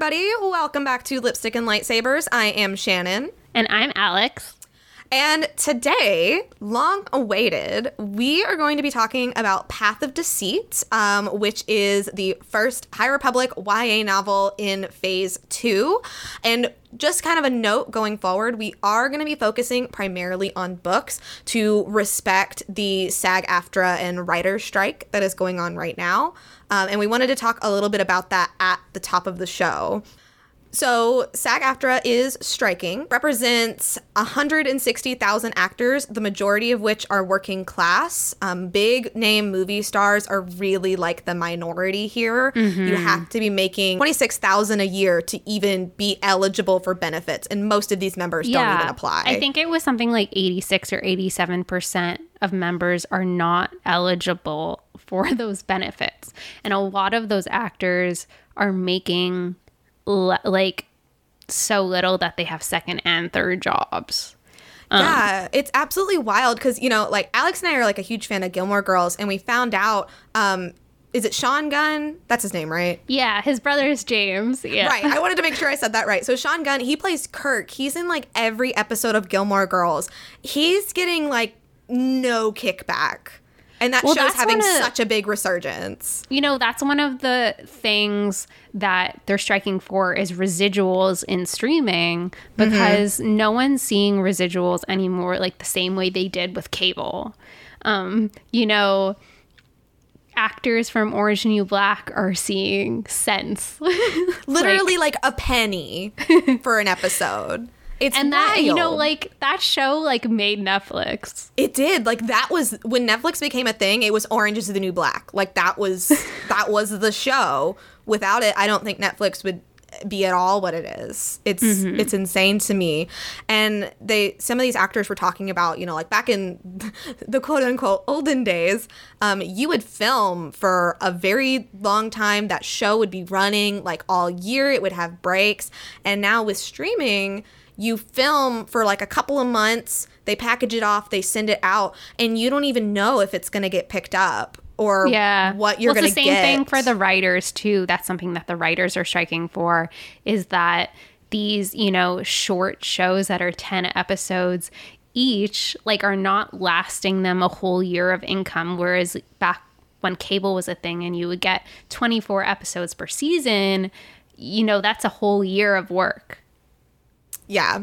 everybody. Welcome back to Lipstick and Lightsabers. I am Shannon. And I'm Alex. And today, long awaited, we are going to be talking about Path of Deceit, um, which is the first High Republic YA novel in phase two. And just kind of a note going forward, we are going to be focusing primarily on books to respect the SAG AFTRA and writer strike that is going on right now. Um, and we wanted to talk a little bit about that at the top of the show. So, SAG AFTRA is striking, represents 160,000 actors, the majority of which are working class. Um, big name movie stars are really like the minority here. Mm-hmm. You have to be making 26,000 a year to even be eligible for benefits, and most of these members yeah, don't even apply. I think it was something like 86 or 87% of members are not eligible for those benefits. And a lot of those actors are making like so little that they have second and third jobs. Um, yeah, it's absolutely wild because you know, like Alex and I are like a huge fan of Gilmore Girls, and we found out. Um, is it Sean Gunn? That's his name, right? Yeah, his brother is James. Yeah. Right. I wanted to make sure I said that right. So Sean Gunn, he plays Kirk. He's in like every episode of Gilmore Girls. He's getting like no kickback and that well, show's having of, such a big resurgence. You know, that's one of the things that they're striking for is residuals in streaming because mm-hmm. no one's seeing residuals anymore like the same way they did with cable. Um, you know, actors from Orange New Black are seeing cents. Literally like, like a penny for an episode. It's and that you know like that show like made Netflix. It did. Like that was when Netflix became a thing. It was Orange is the New Black. Like that was that was the show. Without it, I don't think Netflix would be at all what it is. It's mm-hmm. it's insane to me. And they some of these actors were talking about, you know, like back in the quote unquote olden days, um, you would film for a very long time. That show would be running like all year. It would have breaks. And now with streaming, you film for like a couple of months, they package it off, they send it out, and you don't even know if it's going to get picked up or yeah. what you're well, going to get. It's the same thing for the writers too. That's something that the writers are striking for is that these, you know, short shows that are 10 episodes each like are not lasting them a whole year of income whereas back when cable was a thing and you would get 24 episodes per season, you know, that's a whole year of work. Yeah.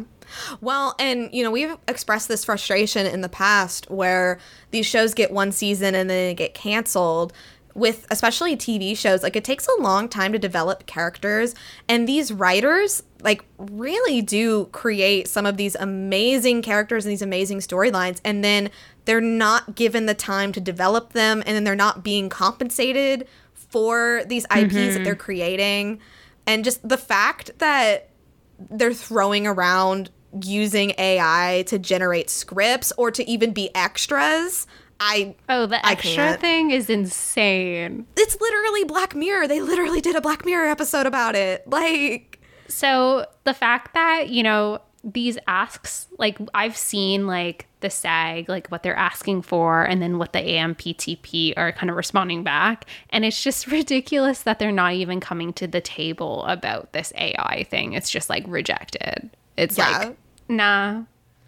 Well, and you know, we've expressed this frustration in the past where these shows get one season and then they get canceled with especially TV shows, like it takes a long time to develop characters. And these writers, like, really do create some of these amazing characters and these amazing storylines. And then they're not given the time to develop them. And then they're not being compensated for these IPs mm-hmm. that they're creating. And just the fact that they're throwing around using AI to generate scripts or to even be extras. I oh the extra thing is insane. It's literally Black Mirror. They literally did a Black Mirror episode about it. Like so the fact that you know these asks like I've seen like the SAG like what they're asking for and then what the AMPTP are kind of responding back and it's just ridiculous that they're not even coming to the table about this AI thing. It's just like rejected. It's yeah. like nah.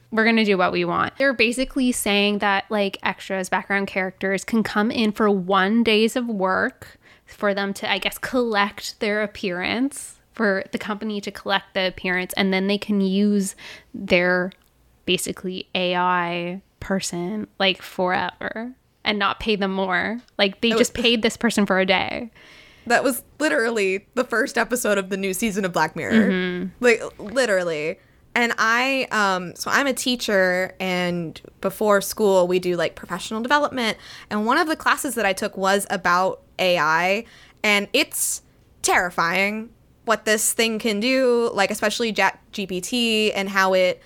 We're going to do what we want. They're basically saying that like extras, background characters can come in for 1 days of work for them to I guess collect their appearance for the company to collect the appearance and then they can use their basically AI person like forever and not pay them more. Like they just paid this person for a day. That was literally the first episode of the new season of Black Mirror. Mm-hmm. Like literally. And I um so I'm a teacher and before school we do like professional development and one of the classes that I took was about AI and it's terrifying what this thing can do, like especially Chat GPT and how it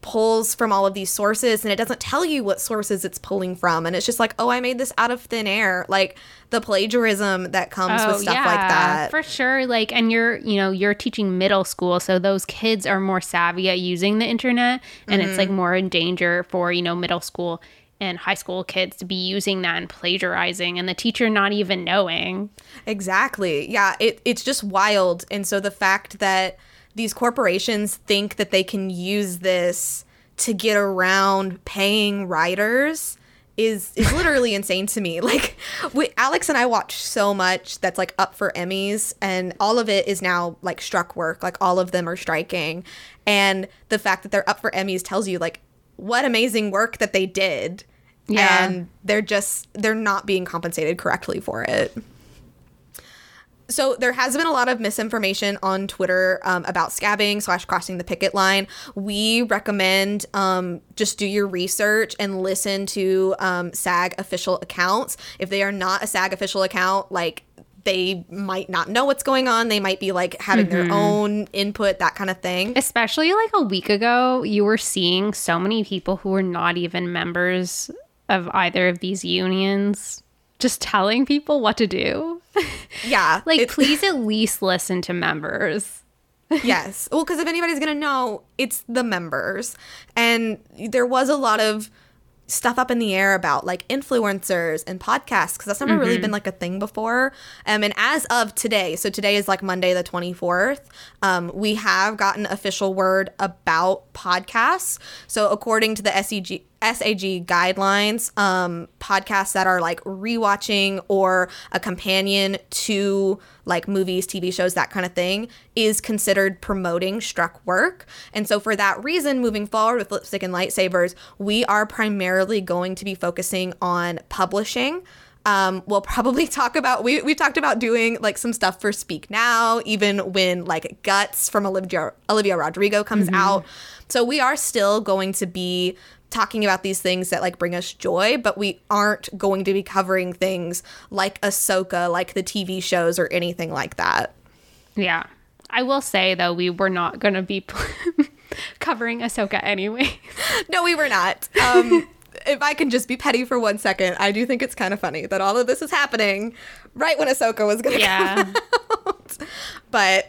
pulls from all of these sources and it doesn't tell you what sources it's pulling from and it's just like oh i made this out of thin air. Like the plagiarism that comes oh, with stuff yeah, like that. for sure. Like and you're you know you're teaching middle school so those kids are more savvy at using the internet and mm-hmm. it's like more in danger for you know middle school and high school kids to be using that and plagiarizing and the teacher not even knowing. Exactly. Yeah, it, it's just wild. And so the fact that these corporations think that they can use this to get around paying writers is is literally insane to me. Like we, Alex and I watch so much that's like up for Emmys and all of it is now like struck work. Like all of them are striking. And the fact that they're up for Emmys tells you like what amazing work that they did. Yeah. And they're just they're not being compensated correctly for it. So there has been a lot of misinformation on Twitter um, about scabbing slash crossing the picket line. We recommend um, just do your research and listen to um, SAG official accounts. If they are not a SAG official account, like they might not know what's going on. They might be like having their mm-hmm. own input, that kind of thing. Especially like a week ago, you were seeing so many people who were not even members of either of these unions just telling people what to do. Yeah, Like, please at least listen to members. yes. Well, because if anybody's going to know, it's the members. And there was a lot of stuff up in the air about like influencers and podcasts because that's never really been like a thing before. Um, and as of today, so today is like Monday the 24th, um, we have gotten official word about podcasts. So according to the SEG, SAG guidelines, um, podcasts that are like rewatching or a companion to like movies, TV shows, that kind of thing, is considered promoting struck work. And so, for that reason, moving forward with Lipstick and Lightsabers, we are primarily going to be focusing on publishing. Um, we'll probably talk about we we talked about doing like some stuff for Speak Now, even when like Guts from Olivia Olivia Rodrigo comes out. So we are still going to be talking about these things that like bring us joy, but we aren't going to be covering things like Ahsoka, like the TV shows or anything like that. Yeah. I will say, though, we were not going to be covering Ahsoka anyway. No, we were not. Um, if I can just be petty for one second, I do think it's kind of funny that all of this is happening right when Ahsoka was going to Yeah. come out. But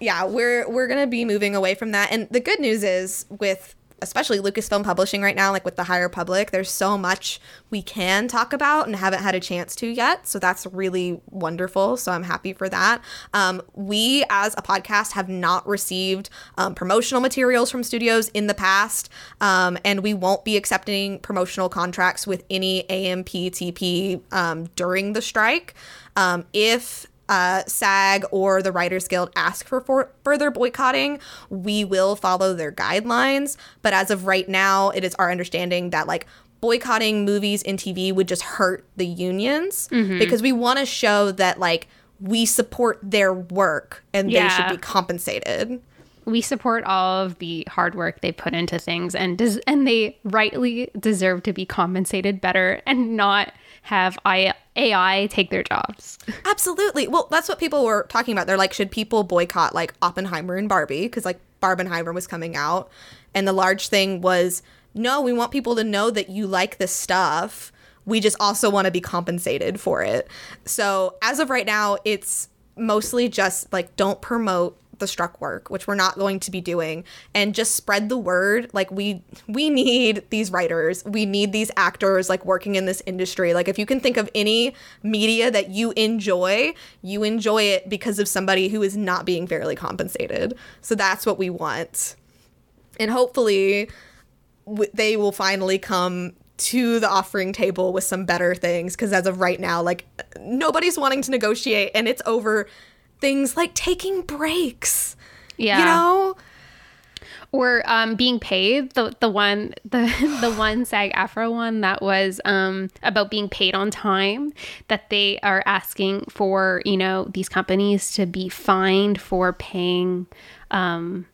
yeah, we're we're going to be moving away from that. And the good news is with especially Lucasfilm Publishing right now, like with the High Republic, there's so much we can talk about and haven't had a chance to yet. So that's really wonderful. So I'm happy for that. Um, we, as a podcast, have not received um, promotional materials from studios in the past, um, and we won't be accepting promotional contracts with any AMPTP um, during the strike. Um, if uh, SAG or the Writers Guild ask for, for further boycotting, we will follow their guidelines. But as of right now, it is our understanding that like boycotting movies and TV would just hurt the unions because we want to show that like we support their work and they should be compensated. we support all of the hard work they put into things and des- and they rightly deserve to be compensated better and not have AI take their jobs. Absolutely. Well, that's what people were talking about. They're like, should people boycott like Oppenheimer and Barbie? Because like Barbenheimer was coming out. And the large thing was, no, we want people to know that you like this stuff. We just also want to be compensated for it. So as of right now, it's mostly just like don't promote the struck work which we're not going to be doing and just spread the word. Like we we need these writers. We need these actors like working in this industry. Like if you can think of any media that you enjoy you enjoy it because of somebody who is not being fairly compensated. So that's what we want. And hopefully w- they will finally come to the offering table with some better things because as of right now like nobody's wanting to negotiate and it's over things like taking breaks Yeah. you know or um, being paid the the one the the one SAG AFTRA one that was um, about being paid on time that they are asking for you know these companies to be fined for paying um,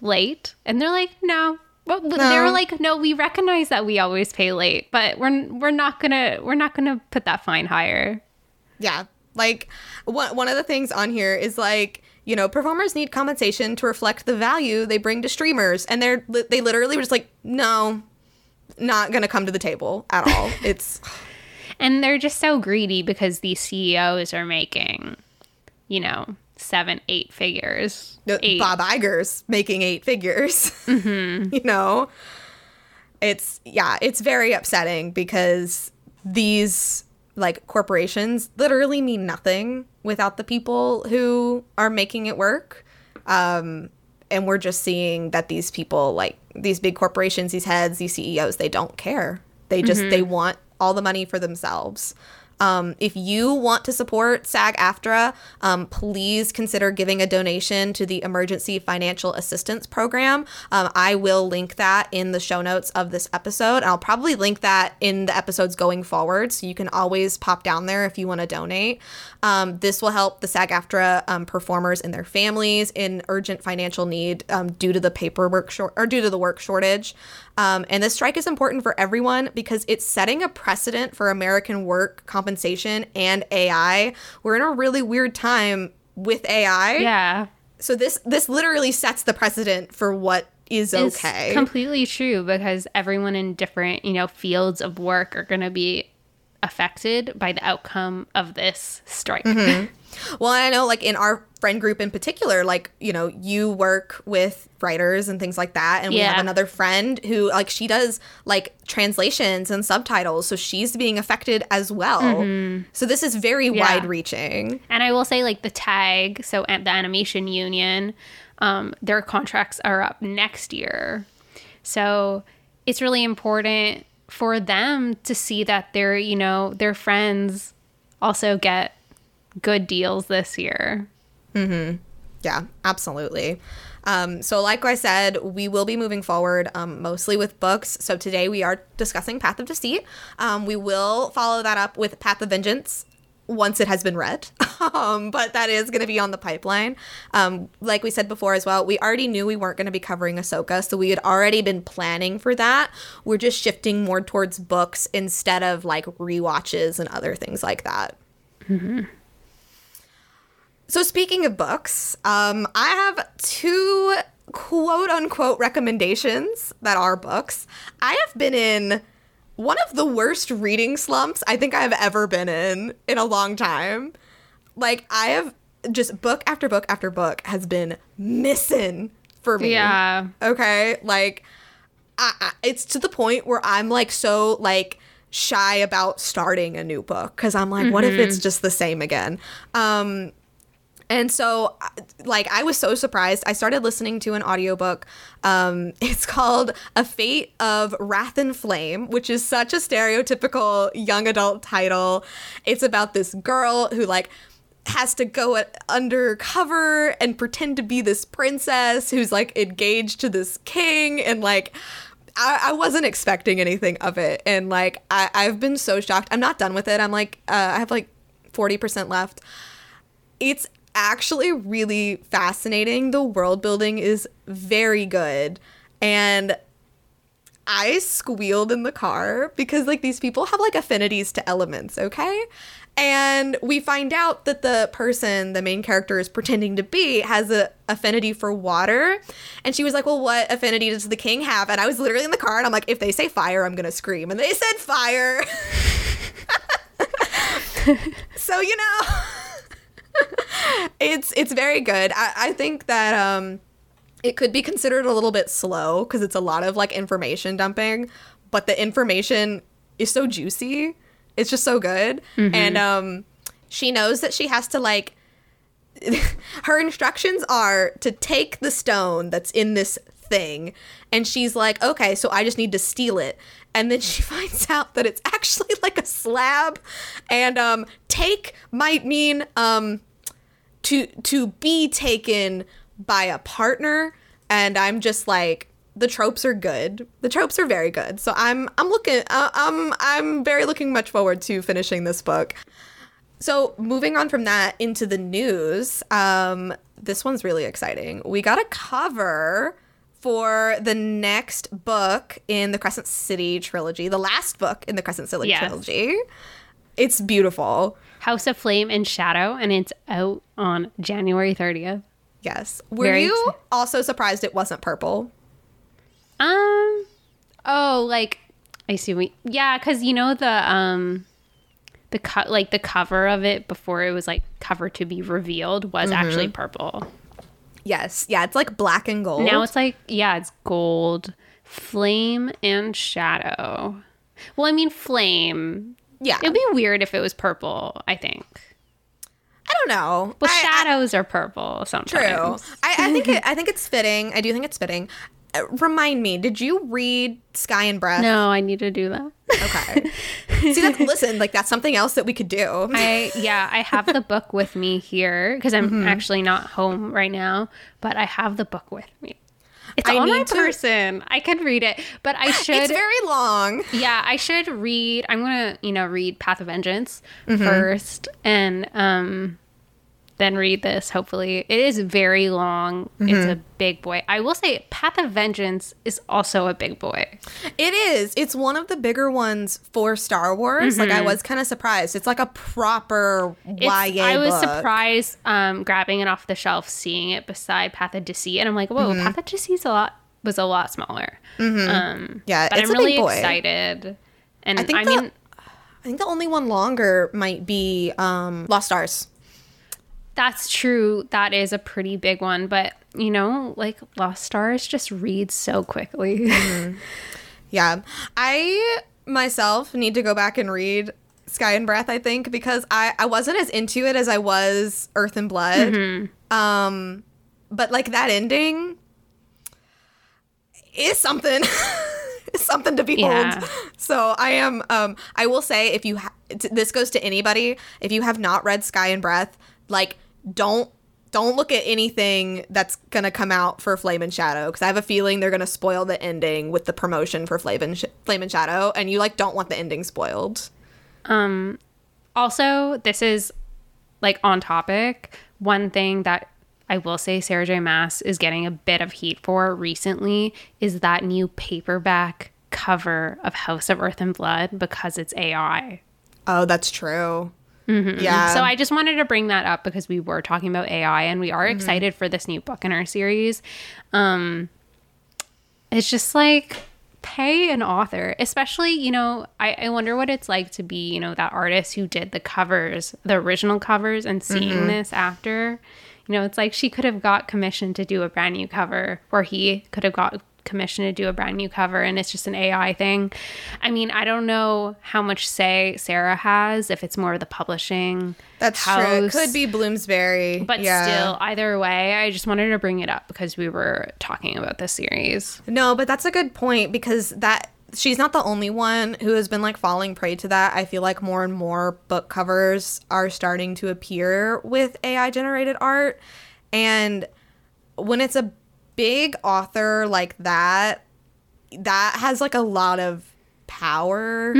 late and they're like no. Well, they were like, no, we recognize that we always pay late, but we're we're not gonna we're not gonna put that fine higher. yeah like one, one of the things on here is like you know performers need compensation to reflect the value they bring to streamers and they're they literally were just like no not gonna come to the table at all it's And they're just so greedy because these CEOs are making, you know, seven, eight figures. Eight. Bob Iger's making eight figures. Mm-hmm. you know? it's yeah, it's very upsetting because these like corporations literally mean nothing without the people who are making it work. Um, and we're just seeing that these people, like these big corporations, these heads, these CEOs, they don't care. They just they want all the money for themselves. Um, if you want to support SAG AFTRA, um, please consider giving a donation to the Emergency Financial Assistance Program. Um, I will link that in the show notes of this episode. And I'll probably link that in the episodes going forward. So you can always pop down there if you want to donate. Um, this will help the SAG AFTRA um, performers and their families in urgent financial need um, due to the paperwork short or due to the work shortage. Um, and this strike is important for everyone because it's setting a precedent for American work compensation and AI. We're in a really weird time with AI. Yeah. So this this literally sets the precedent for what is okay. It's completely true because everyone in different, you know, fields of work are going to be affected by the outcome of this strike. Well, I know, like in our friend group in particular, like you know, you work with writers and things like that, and we have another friend who, like, she does like translations and subtitles, so she's being affected as well. So this is very Yeah. wide-reaching. And I will say, like the tag, so at the animation union, um, their contracts are up next year. So it's really important for them to see that their, you know, their friends also get good deals this year. Yeah, absolutely. Um, so, like I said, we will be moving forward um, mostly with books. So, today we are discussing Path of Deceit. Um, we will follow that up with Path of Vengeance once it has been read. um, but that is going to be on the pipeline. Um, like we said before as well, we already knew we weren't going to be covering Ahsoka. So, we had already been planning for that. We're just shifting more towards books instead of like rewatches and other things like that. So speaking of books, um, I have two quote unquote recommendations that are books. I have been in one of the worst reading slumps I think I've ever been in in a long time. Like I have just book after book after book has been missing for me. Yeah. Okay, like I, I, it's to the point where I'm like so like shy about starting a new book because I'm like, what if it's just the same again? Um, and so, like, I was so surprised. I started listening to an audiobook. Um, it's called A Fate of Wrath and Flame, which is such a stereotypical young adult title. It's about this girl who, like, has to go undercover and pretend to be this princess who's, like, engaged to this king. And, like, I, wasn't expecting anything of it. And, like, I, I've been so shocked. I'm not done with it. I'm like, uh, I have, like, 40% left it's actually really fascinating. The world building is very good. And I squealed in the car because like these people have like affinities to elements, okay? And we find out that the person the main character is pretending to be has an affinity for water. And she was like, "Well, what affinity does the king have?" And I was literally in the car and I'm like, "If they say fire, I'm going to scream." And they said fire. so, you know, it's it's very good. I, I think that um it could be considered a little bit slow because it's a lot of like information dumping, but the information is so juicy. It's just so good. And um she knows that she has to like her instructions are to take the stone that's in this thing. And she's like okay so i just need to steal it. And then she finds out that it's actually like a slab. And um take might mean um to to be taken by a partner. And i'm just like the tropes are good. The tropes are very good. So i'm i'm looking uh, i'm i'm very looking much forward to finishing this book. So moving on from that into the news, um, this one's really exciting. We got a cover for the next book in the Crescent City trilogy, the last book in the Crescent City Yes. trilogy. It's beautiful. House of Flame and Shadow, and it's out on January 30th. Yes. Were Very you also surprised it wasn't purple? Um, oh, like I see. We yeah, because you know the um, the cut like the cover of it before it was like cover to be revealed was actually Mm-hmm. purple. Yes. Yeah, it's like black and gold. Now it's like yeah, it's gold Flame and shadow. Well, I mean, flame. Yeah. It'd be weird if it was purple, I think. I don't know. Well, I- I- shadows are purple sometimes. True. I, I think it, I think it's fitting. I do think it's fitting. Uh, remind me, did you read Sky and Breath? No, I need to do that. Okay. See, that's, listen, like that's something else that we could do. I yeah, I have the book with me here because I'm Mm-hmm. actually not home right now, but I have the book with me. It's I on my to- person. I could read it, but I should. it's very long. yeah, I should read. I'm gonna you know read Path of Vengeance Mm-hmm. first, and um, then read this. Hopefully, it is very long. It's Mm-hmm. a big boy. I will say, Path of Vengeance is also a big boy. It is. It's one of the bigger ones for Star Wars. Like I was kind of surprised. It's like a proper It's- YA I was book. surprised um, grabbing it off the shelf, seeing it beside Path of Deceit, and I'm like, whoa, Mm-hmm. Path of Deceit's a lot was a lot smaller. Um, Yeah, but it's I'm a really big boy. excited. And I, I think the- mean, I think the only one longer might be um, Lost Stars. That's true. That is a pretty big one, but you know, like Lost Stars just reads so quickly. Mm-hmm. Yeah. I myself need to go back and read Sky and Breath, I think, because I, I wasn't as into it as I was Earth and Blood. Mm-hmm. Um, but like that ending is something. is something to behold. Yeah. So I am. Um, I will say, if you ha- t- this goes to anybody, if you have not read Sky and Breath, like don't don't look at anything that's gonna come out for Flame and Shadow because I have a feeling they're gonna spoil the ending with the promotion for Flame and, Sh- Flame and Shadow, and you like don't want the ending spoiled. Um, also, this is like on topic. One thing that I will say Sarah J. Maas is getting a bit of heat for recently is that new paperback cover of House of Earth and Blood because it's AI. Oh, that's true. Mm-hmm. Yeah. So I just wanted to bring that up because we were talking about AI and we are mm-hmm. excited for this new book in our series. Um it's just like pay an author, especially, you know, I, I wonder what it's like to be, you know, that artist who did the covers, the original covers and seeing mm-hmm. this after. You know, it's like she could have got commissioned to do a brand new cover, or he could have got commissioned to do a brand new cover, and it's just an AI thing. I mean, I don't know how much say Sarah has, if it's more of the publishing. that's true. It could be Bloomsbury, But yeah. still, either way, I just wanted to bring it up because we were talking about this series. No, but that's a good point because that she's not the only one who has been like falling prey to that. I feel like more and more book covers are starting to appear with AI generated art. And when it's a big author like that, that has like a lot of power,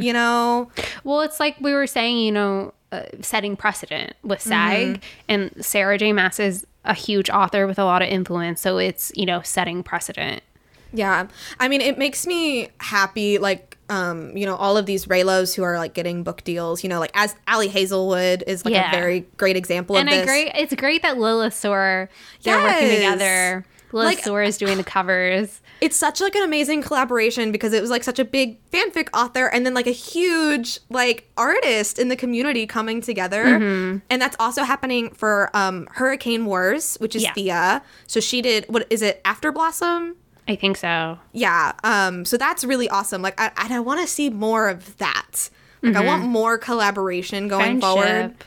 you know? Well, it's like we were saying, you know, uh, setting precedent with SAG, and Sarah J. Maas is a huge author with a lot of influence, so it's you know setting precedent. Yeah. I mean, it makes me happy, like, um, you know, all of these Reylos who are like getting book deals, you know, like as Ali Hazelwood is like Yeah. a very great example And of I this. great, it's great that Lilith Saur they're working together. Lilith Like- is doing the covers. It's such like an amazing collaboration because it was like such a big fanfic author and then like a huge like artist in the community coming together. Mm-hmm. And that's also happening for um Hurricane Wars, which is Yeah. Thea. So she did what is it, After Blossom? I think so. Yeah. Um, so that's really awesome. Like, I, and I want to see more of that. Like, I want more collaboration going forward. Mm-hmm.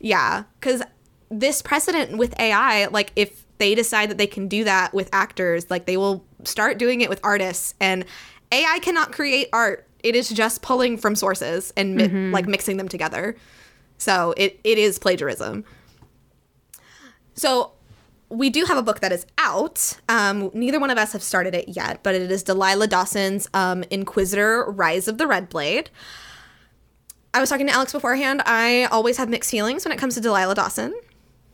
Yeah. Because this precedent with AI, like, if they decide that they can do that with actors, like, they will start doing it with artists. And AI cannot create art, it is just pulling from sources and mi- Mm-hmm. like mixing them together. So it, it is plagiarism. So we do have a book that is out. Um, neither one of us have started it yet, but it is Delilah Dawson's um, Inquisitor Rise of the Red Blade. I was talking to Alex beforehand. I always have mixed feelings when it comes to Delilah Dawson.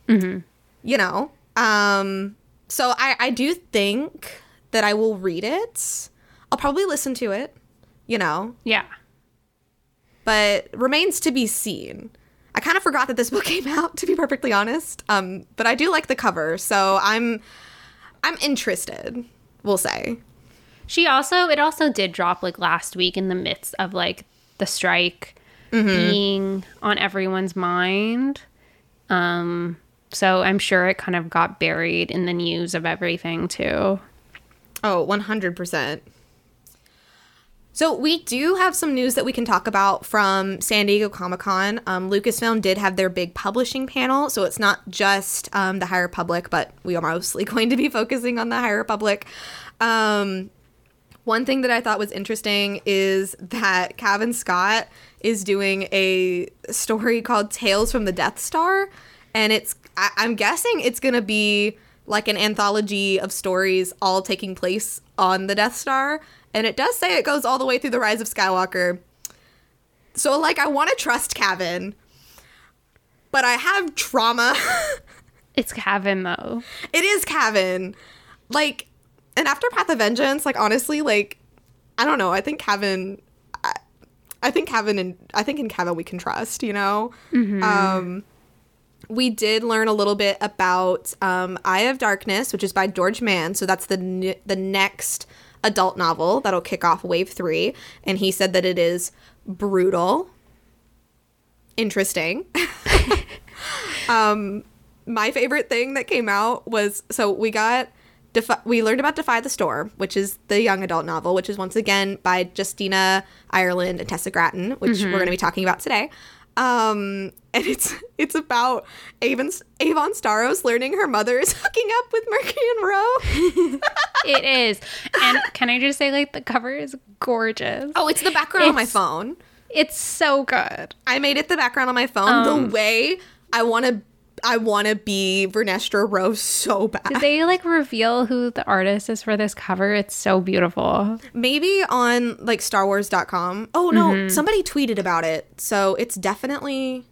Mm-hmm. You know. Um, so I, I do think that I will read it. I'll probably listen to it, you know, Yeah. but remains to be seen. I kind of forgot that this book came out, to be perfectly honest. Um, but I do like the cover, so I'm I'm interested. We'll say. She also it also did drop like last week in the midst of like the strike being on everyone's mind. Um so I'm sure it kind of got buried in the news of everything too. Oh, 100%. So we do have some news that we can talk about from San Diego Comic Con. Um, Lucasfilm did have their big publishing panel, so it's not just um, the High Republic, but we are mostly going to be focusing on the High Republic. Um, one thing that I thought was interesting is that Cavan Scott is doing a story called Tales from the Death Star, and it's I- I'm guessing it's gonna be like an anthology of stories all taking place on the Death Star and it does say it goes all the way through the rise of Skywalker. So like I want to trust Cavan, but I have trauma. it's Cavan, though. It is Cavan. Like and after Path of Vengeance, like honestly, like I don't know, I think Cavan. I, I think Cavan and I think in Cavan we can trust, you know? Mm-hmm. Um we did learn a little bit about um, Eye of Darkness, which is by George Mann. So that's the ne- the next adult novel that'll kick off wave three. And he said that it is brutal. Interesting. um, my favorite thing that came out was so we got Defi- we learned about Defy the Storm, which is the young adult novel, which is once again by Justina Ireland and Tessa Gratton, which mm-hmm. we're going to be talking about today. Um, and it's it's about Avon Avon Starros learning her mother is hooking up with Marchion Ro. it is, and can I just say, like, the cover is gorgeous. Oh, it's the background it's, on my phone. It's so good. I made it the background on my phone. Um, the way I want to I want to be Vernestra Rwoh so bad. Did they like reveal who the artist is for this cover? It's so beautiful. Maybe on like starwars.com. Oh no, mm-hmm. somebody tweeted about it. So it's definitely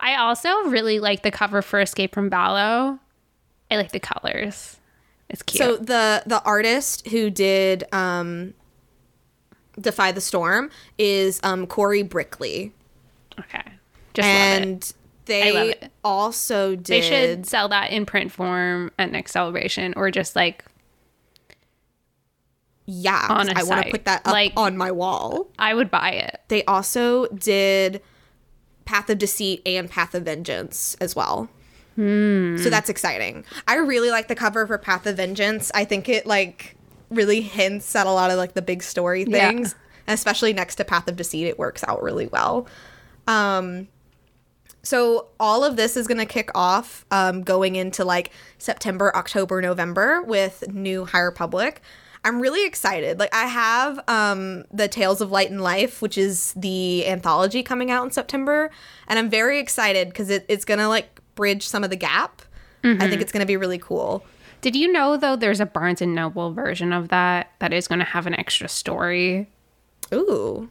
I also really like the cover for Escape from Valo. I like the colors. It's cute. So the the artist who did um Defy the Storm is um Cory Brickley. Okay. Just and they also did. They should sell that in print form at next celebration, or just like. Yeah, I want to put that up like, on my wall. I would buy it. They also did Path of Deceit and Path of Vengeance as well. Hmm. So that's exciting. I really like the cover for Path of Vengeance. I think it like really hints at a lot of like the big story things, yeah. especially next to Path of Deceit. It works out really well. Um, so all of this is going to kick off um, going into like September, October, November with new High Republic. I'm really excited. Like I have um, the Tales of Light and Life, which is the anthology coming out in September, and I'm very excited because it, it's gonna like bridge some of the gap. Mm-hmm. I think it's gonna be really cool. Did you know though? There's a Barnes and Noble version of that that is gonna have an extra story. Ooh.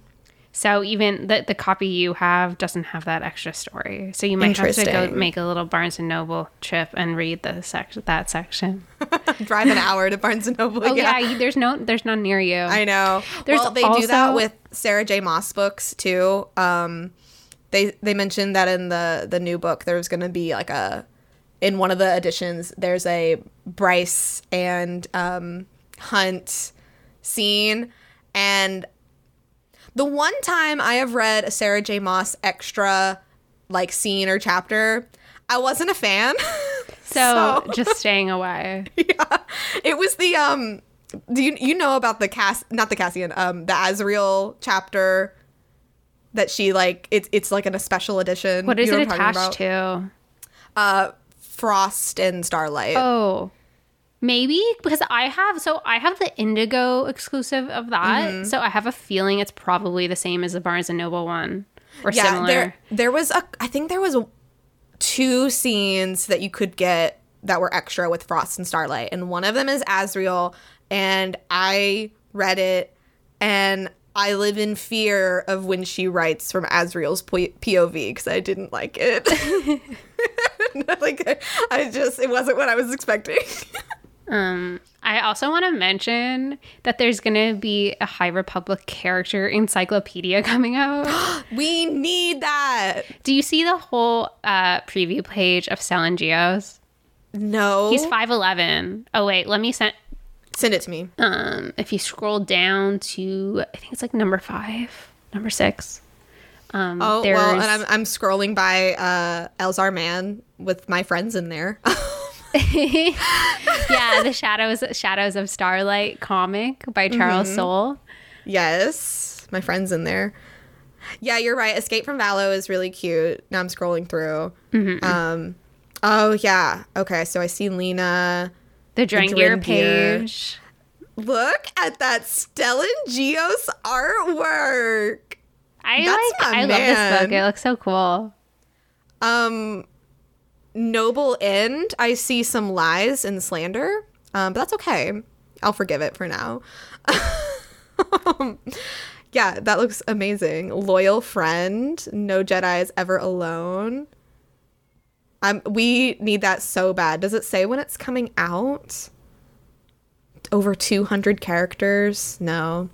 So even the the copy you have doesn't have that extra story. So you might have to go make a little Barnes and Noble trip and read the section that section. Drive an hour to Barnes and Noble. Oh yeah. yeah. there's no there's none near you. I know. There's well, they also, do that with Sarah J. Maas books too. Um, they they mentioned that in the the new book there's going to be like a in one of the editions there's a Bryce and um, Hunt scene and the one time I have read a Sarah J. Maas extra like scene or chapter, I wasn't a fan. so, so just staying away. Yeah. It was the um do you you know about the Cass not the Cassian, um the Azriel chapter that she like it's it's like in a special edition. What is you know it attached to? Uh Frost and Starlight. Oh. Maybe because I have so I have the Indigo exclusive of that, mm-hmm. so I have a feeling it's probably the same as the Barnes and Noble one or yeah, similar. There, there was a I think there was two scenes that you could get that were extra with Frost and Starlight, and one of them is Azriel, and I read it, and I live in fear of when she writes from Azriel's POV because I didn't like it. like I just it wasn't what I was expecting. Um, I also want to mention that there's going to be a High Republic character encyclopedia coming out. we need that. Do you see the whole uh, preview page of Stellan Gios? No. He's 5'11. Oh, wait, let me send. Send it to me. Um, if you scroll down to, I think it's like number five, number six. Um, oh well, and I'm I'm scrolling by uh, Elzar Mann with my friends in there. yeah, the Shadows Shadows of Starlight comic by Charles Mm-hmm. Soule. Yes, my friend's in there. Yeah, you're right. Escape from Valo is really cute. Now I'm scrolling through. Mm-hmm. Um, oh yeah. Okay, so I see Lena. The Drengir page. Look at that Stellan Gios artwork. I That's like I love this book. It looks so cool. Um, Noble End. I see some lies and slander. Um, but that's okay. I'll forgive it for now. Yeah, that looks amazing. Loyal friend. No Jedi is ever alone. Um, we need that so bad. Does it say when it's coming out? Over 200 characters? No.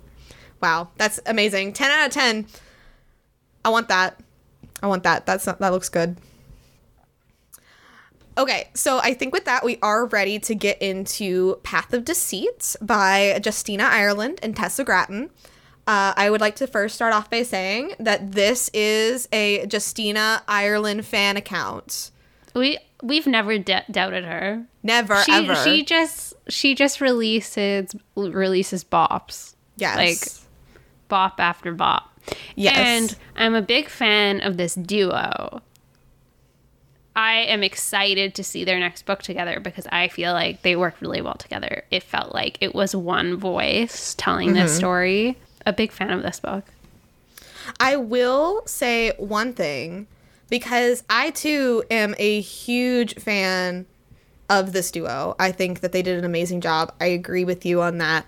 Wow, that's amazing. 10 out of 10. I want that. I want that. That's that looks good. Okay, so I think with that we are ready to get into Path of Deceit by Justina Ireland and Tessa Gratton. Uh, I would like to first start off by saying that this is a Justina Ireland fan account. We we've never doubted her. Never She ever. she just she just releases releases bops. yes. like, bop after bop. Yes. And I'm a big fan of this duo. I am excited to see their next book together because I feel like they work really well together. It felt like it was one voice telling this Mm-hmm. story. A big fan of this book. I will say one thing because I too am a huge fan of this duo. I think that they did an amazing job. I agree with you on that.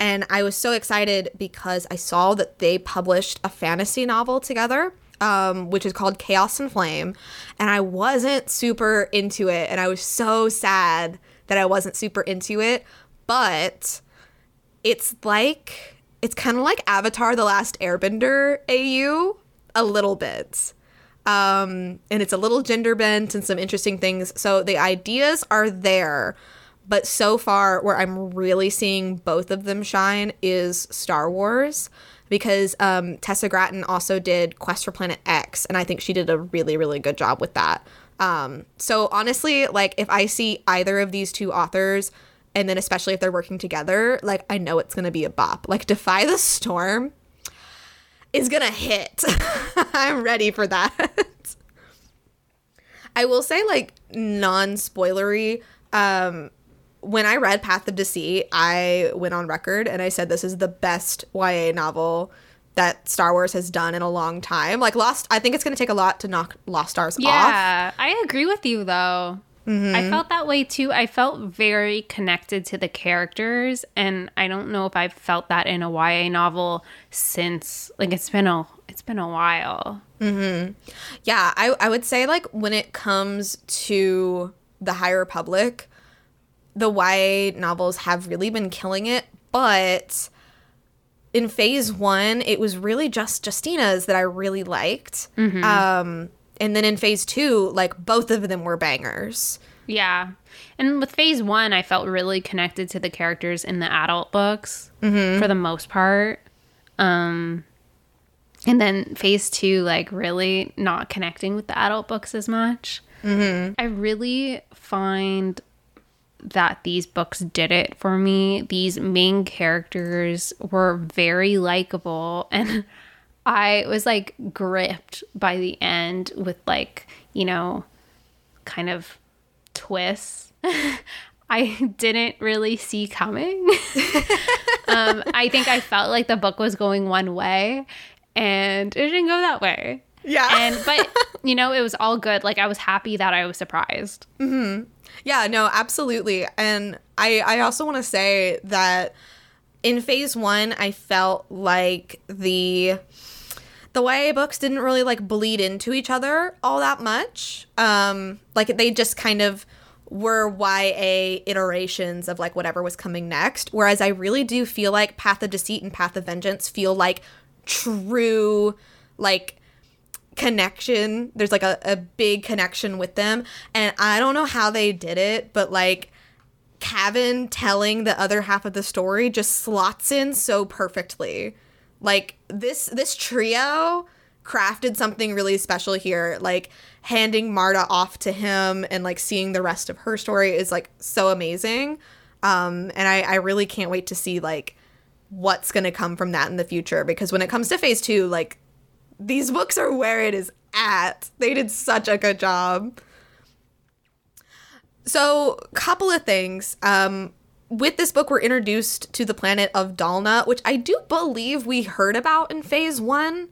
And I was so excited because I saw that they published a fantasy novel together, um, which is called Chaos and Flame. And I wasn't super into it. And I was so sad that I wasn't super into it. But it's like it's kind of like Avatar the Last Airbender AU a little bit. Um and it's a little gender bent and some interesting things. So the ideas are there, but so far where I'm really seeing both of them shine is Star Wars because um Tessa Gratton also did Quest for Planet X and I think she did a really really good job with that. Um so honestly, like if I see either of these two authors and then especially if they're working together, like I know it's gonna be a bop. Like Defy the Storm is gonna hit. I'm ready for that. I will say, like non-spoilery, um, when I read Path of Deceit, I went on record and I said this is the best YA novel that Star Wars has done in a long time. Like Lost, I think it's gonna take a lot to knock Lost Stars off. Yeah, I agree with you though. I mm-hmm. felt that way too. I felt very connected to the characters, and I don't know if I've felt that in a YA novel since like it's been a it's been a while. Mm-hmm. Yeah, I, I would say like when it comes to the High Republic, the YA novels have really been killing it, but in phase one, it was really just Justina's that I really liked. Um, and then in phase two, like both of them were bangers. Yeah. And with phase one, I felt really connected to the characters in the adult books for the most part. Um, and then phase two, like really not connecting with the adult books as much. I really find that these books did it for me. These main characters were very likable and I was like gripped by the end with like, you know, kind of twists I didn't really see coming. um, I think I felt like the book was going one way and it didn't go that way. Yeah. And but you know, it was all good. Like I was happy that I was surprised. Yeah, no, absolutely. And I I also want to say that in phase 1 I felt like the the YA books didn't really like bleed into each other all that much. Um like they just kind of were YA iterations of like whatever was coming next. Whereas I really do feel like Path of Deceit and Path of Vengeance feel like true like connection. There's like a, a big connection with them. And I don't know how they did it, but like Cavan telling the other half of the story just slots in so perfectly. Like this this trio crafted something really special here. Like handing Marda off to him and like seeing the rest of her story is like so amazing. Um, and I, I really can't wait to see like what's gonna come from that in the future because when it comes to phase two, like these books are where it is at. They did such a good job. So, couple of things. Um, with this book, we're introduced to the planet of Dalna, which I do believe we heard about in phase one.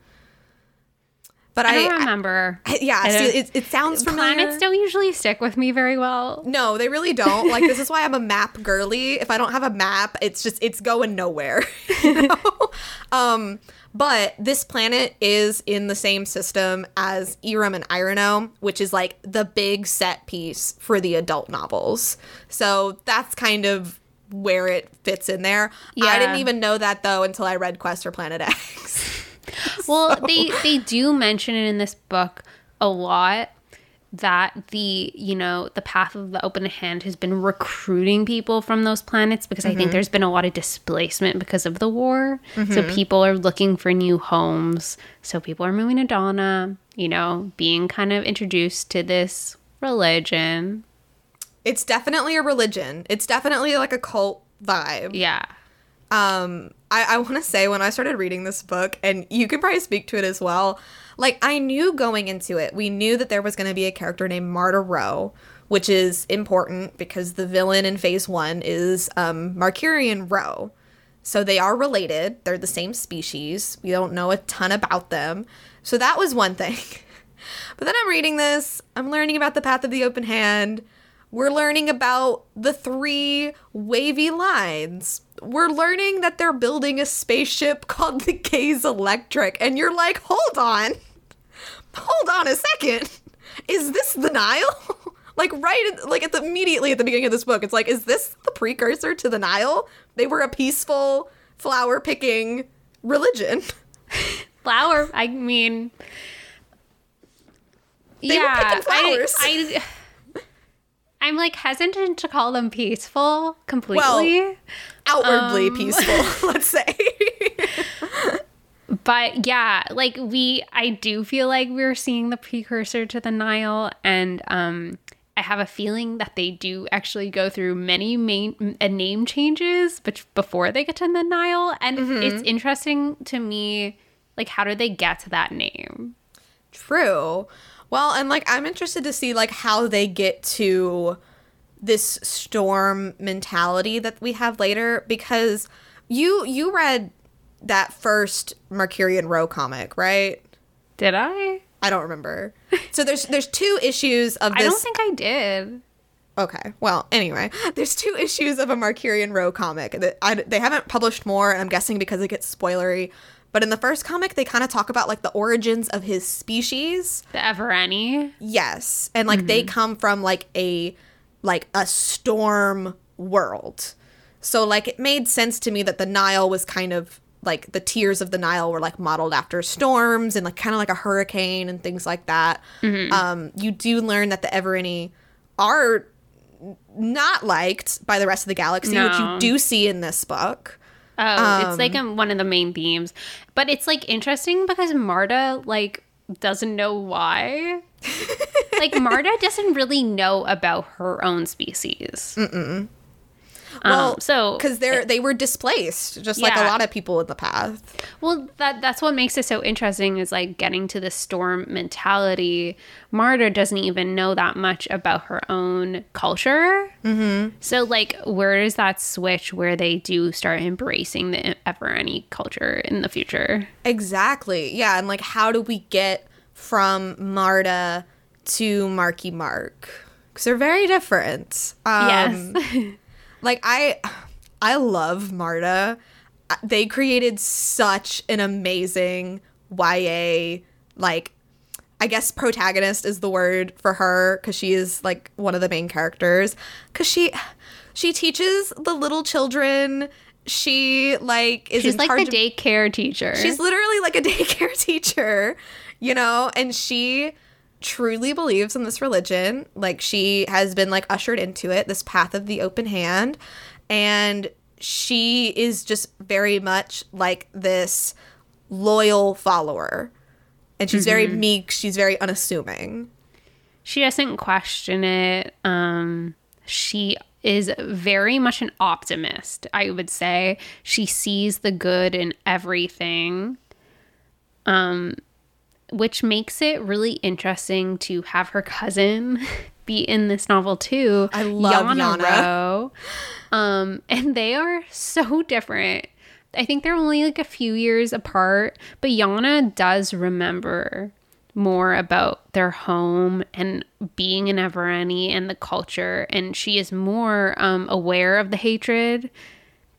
But I I, don't remember. I- yeah, I see, don't- it, it sounds familiar. Planets don't usually stick with me very well. No, they really don't. Like this is why I'm a map girly. If I don't have a map, it's just it's going nowhere. You know? um, but this planet is in the same system as Eiram and E'ronoh, which is like the big set piece for the adult novels. So that's kind of where it fits in there. Yeah. I didn't even know that though until I read Quest for Planet X. Well, they they do mention it in this book a lot that the you know the path of the open hand has been recruiting people from those planets because I think mm-hmm. there's been a lot of displacement because of the war. So mm-hmm. people are looking for new homes. So people are moving to Dalna, you know, being kind of introduced to this religion. it's definitely a religion. It's definitely like a cult vibe. Yeah. Um i, I want to say when i started reading this book and you can probably speak to it as well like i knew going into it we knew that there was going to be a character named Marda Ro which is important because the villain in phase one is um Marchion Ro. So they are related they're the same species we don't know a ton about them. So that was one thing. But then i'm reading this i'm learning about the path of the open hand we're learning about the three wavy lines. We're learning that they're building a spaceship called the Gaze Electric. And you're like, hold on. Hold on a second. Is this the Nihil? like right at, like at the immediately at the beginning of this book, it's like, is this the precursor to the Nihil? They were a peaceful flower picking religion. Flower, I mean They were picking flowers. I, I I'm like hesitant to call them peaceful completely. Well, Outwardly Um. peaceful, let's say. but yeah, like we I do feel like we're seeing the precursor to the Nihil and um I have a feeling that they do actually go through many main uh, name changes but before they get to the Nihil and it's interesting to me like how do they get to that name? True. Well, and like I'm interested to see like how they get to this storm mentality that we have later because you you read that first Marchion Ro comic, right? Did I? I don't remember. So there's there's two issues of this I don't think I did. Okay. Well, anyway, there's two issues of a Marchion Ro comic. that I, they haven't published more, and I'm guessing because it gets spoilery. But in the first comic, they kind of talk about like the origins of his species. The Evereni. Yes, and like they come from like a like a storm world. So like it made sense to me that the Nihil was kind of like the tears of the Nihil were like modeled after storms and like kind of like a hurricane and things like that. Um, you do learn that the Evereni are not liked by the rest of the galaxy, which you do see in this book. Oh, it's like um, one of the main themes. But it's like interesting because Marda like doesn't know why. like Marda doesn't really know about her own species. Mm-mm. Well, um, so because they're they were displaced, just like a lot of people in the past. well, that that's what makes it so interesting is like getting to the storm mentality. Marda doesn't even know that much about her own culture. Mm-hmm. So like, where is that switch where they do start embracing the Evereni culture in the future? Exactly. Yeah, and like how do we get from Marda to Marky Mark? Because they're very different. Um, yes. like I, I love Marda. They created such an amazing YA like. I guess protagonist is the word for her because she is like one of the main characters. Because she, she teaches the little children. She like is She's in like the daycare teacher. She's literally like a daycare teacher, you know, and she truly believes in this religion. Like she has been like ushered into it, this path of the open hand, and she is just very much like this loyal follower. and she's very meek. She's very unassuming. She doesn't question it. Um, she is very much an optimist, I would say. She sees the good in everything. Um, which makes it really interesting to have her cousin be in this novel too. I love Yana. Ro. Um, and they are so different. I think they're only like a few years apart, but Yana does remember more about their home and being in Evereni and the culture, and she is more um, aware of the hatred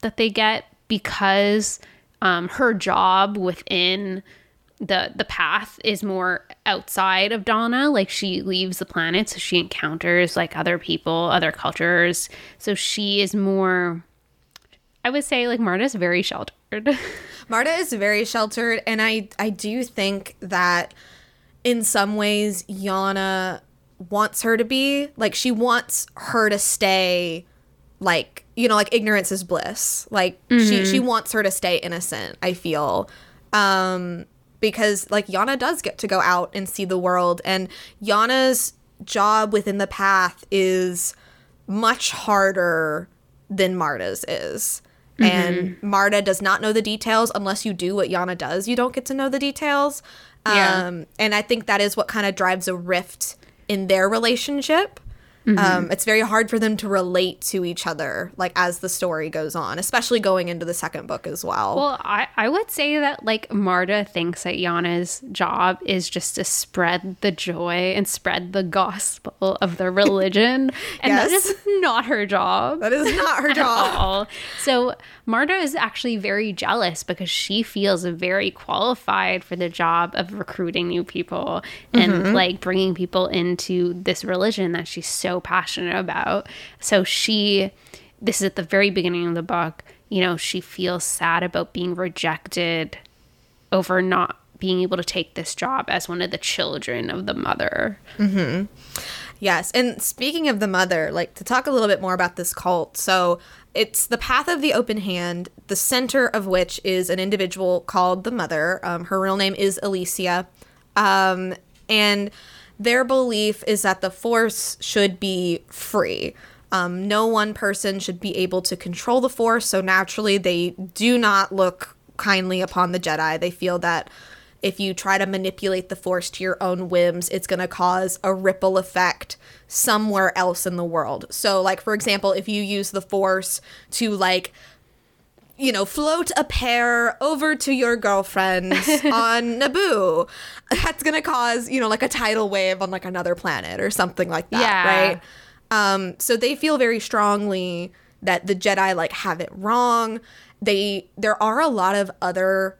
that they get because um, her job within the the path is more outside of Dalna. Like she leaves the planet, so she encounters like other people, other cultures. So she is more. I would say like Marda's very sheltered. Marda is very sheltered, and I I do think that in some ways Yana wants her to be like she wants her to stay like you know like ignorance is bliss like she she wants her to stay innocent i feel um because like Yana does get to go out and see the world and Yana's job within the path is much harder than Marda's is. And Marda does not know the details unless you do what Yana does. You don't get to know the details. Yeah. Um, and I think that is what kind of drives a rift in their relationship. Um, it's very hard for them to relate to each other, like as the story goes on, especially going into the second book as well. Well, I, I would say that like Marda thinks that Yana's job is just to spread the joy and spread the gospel of the religion. and that is not her job. that is not her job. So Marda is actually very jealous because she feels very qualified for the job of recruiting new people and Mm-hmm. like bringing people into this religion that she's so passionate about. So she this is at the very beginning of the book, you know, she feels sad about being rejected over not being able to take this job as one of the children of the mother. Yes. And speaking of the mother, like to talk a little bit more about this cult. So it's the path of the open hand, the center of which is an individual called the mother. Um, her real name is Elecia. Um, and their belief is that the force should be free. Um, no one person should be able to control the force. So naturally, they do not look kindly upon the Jedi. They feel that if you try to manipulate the force to your own whims, it's going to cause a ripple effect somewhere else in the world. So, like, for example, if you use the force to, like, you know, float a pear over to your girlfriend on Naboo, that's going to cause, you know, like a tidal wave on like another planet or something like that, Yeah. right? Um, so they feel very strongly that the Jedi like have it wrong. They there are a lot of other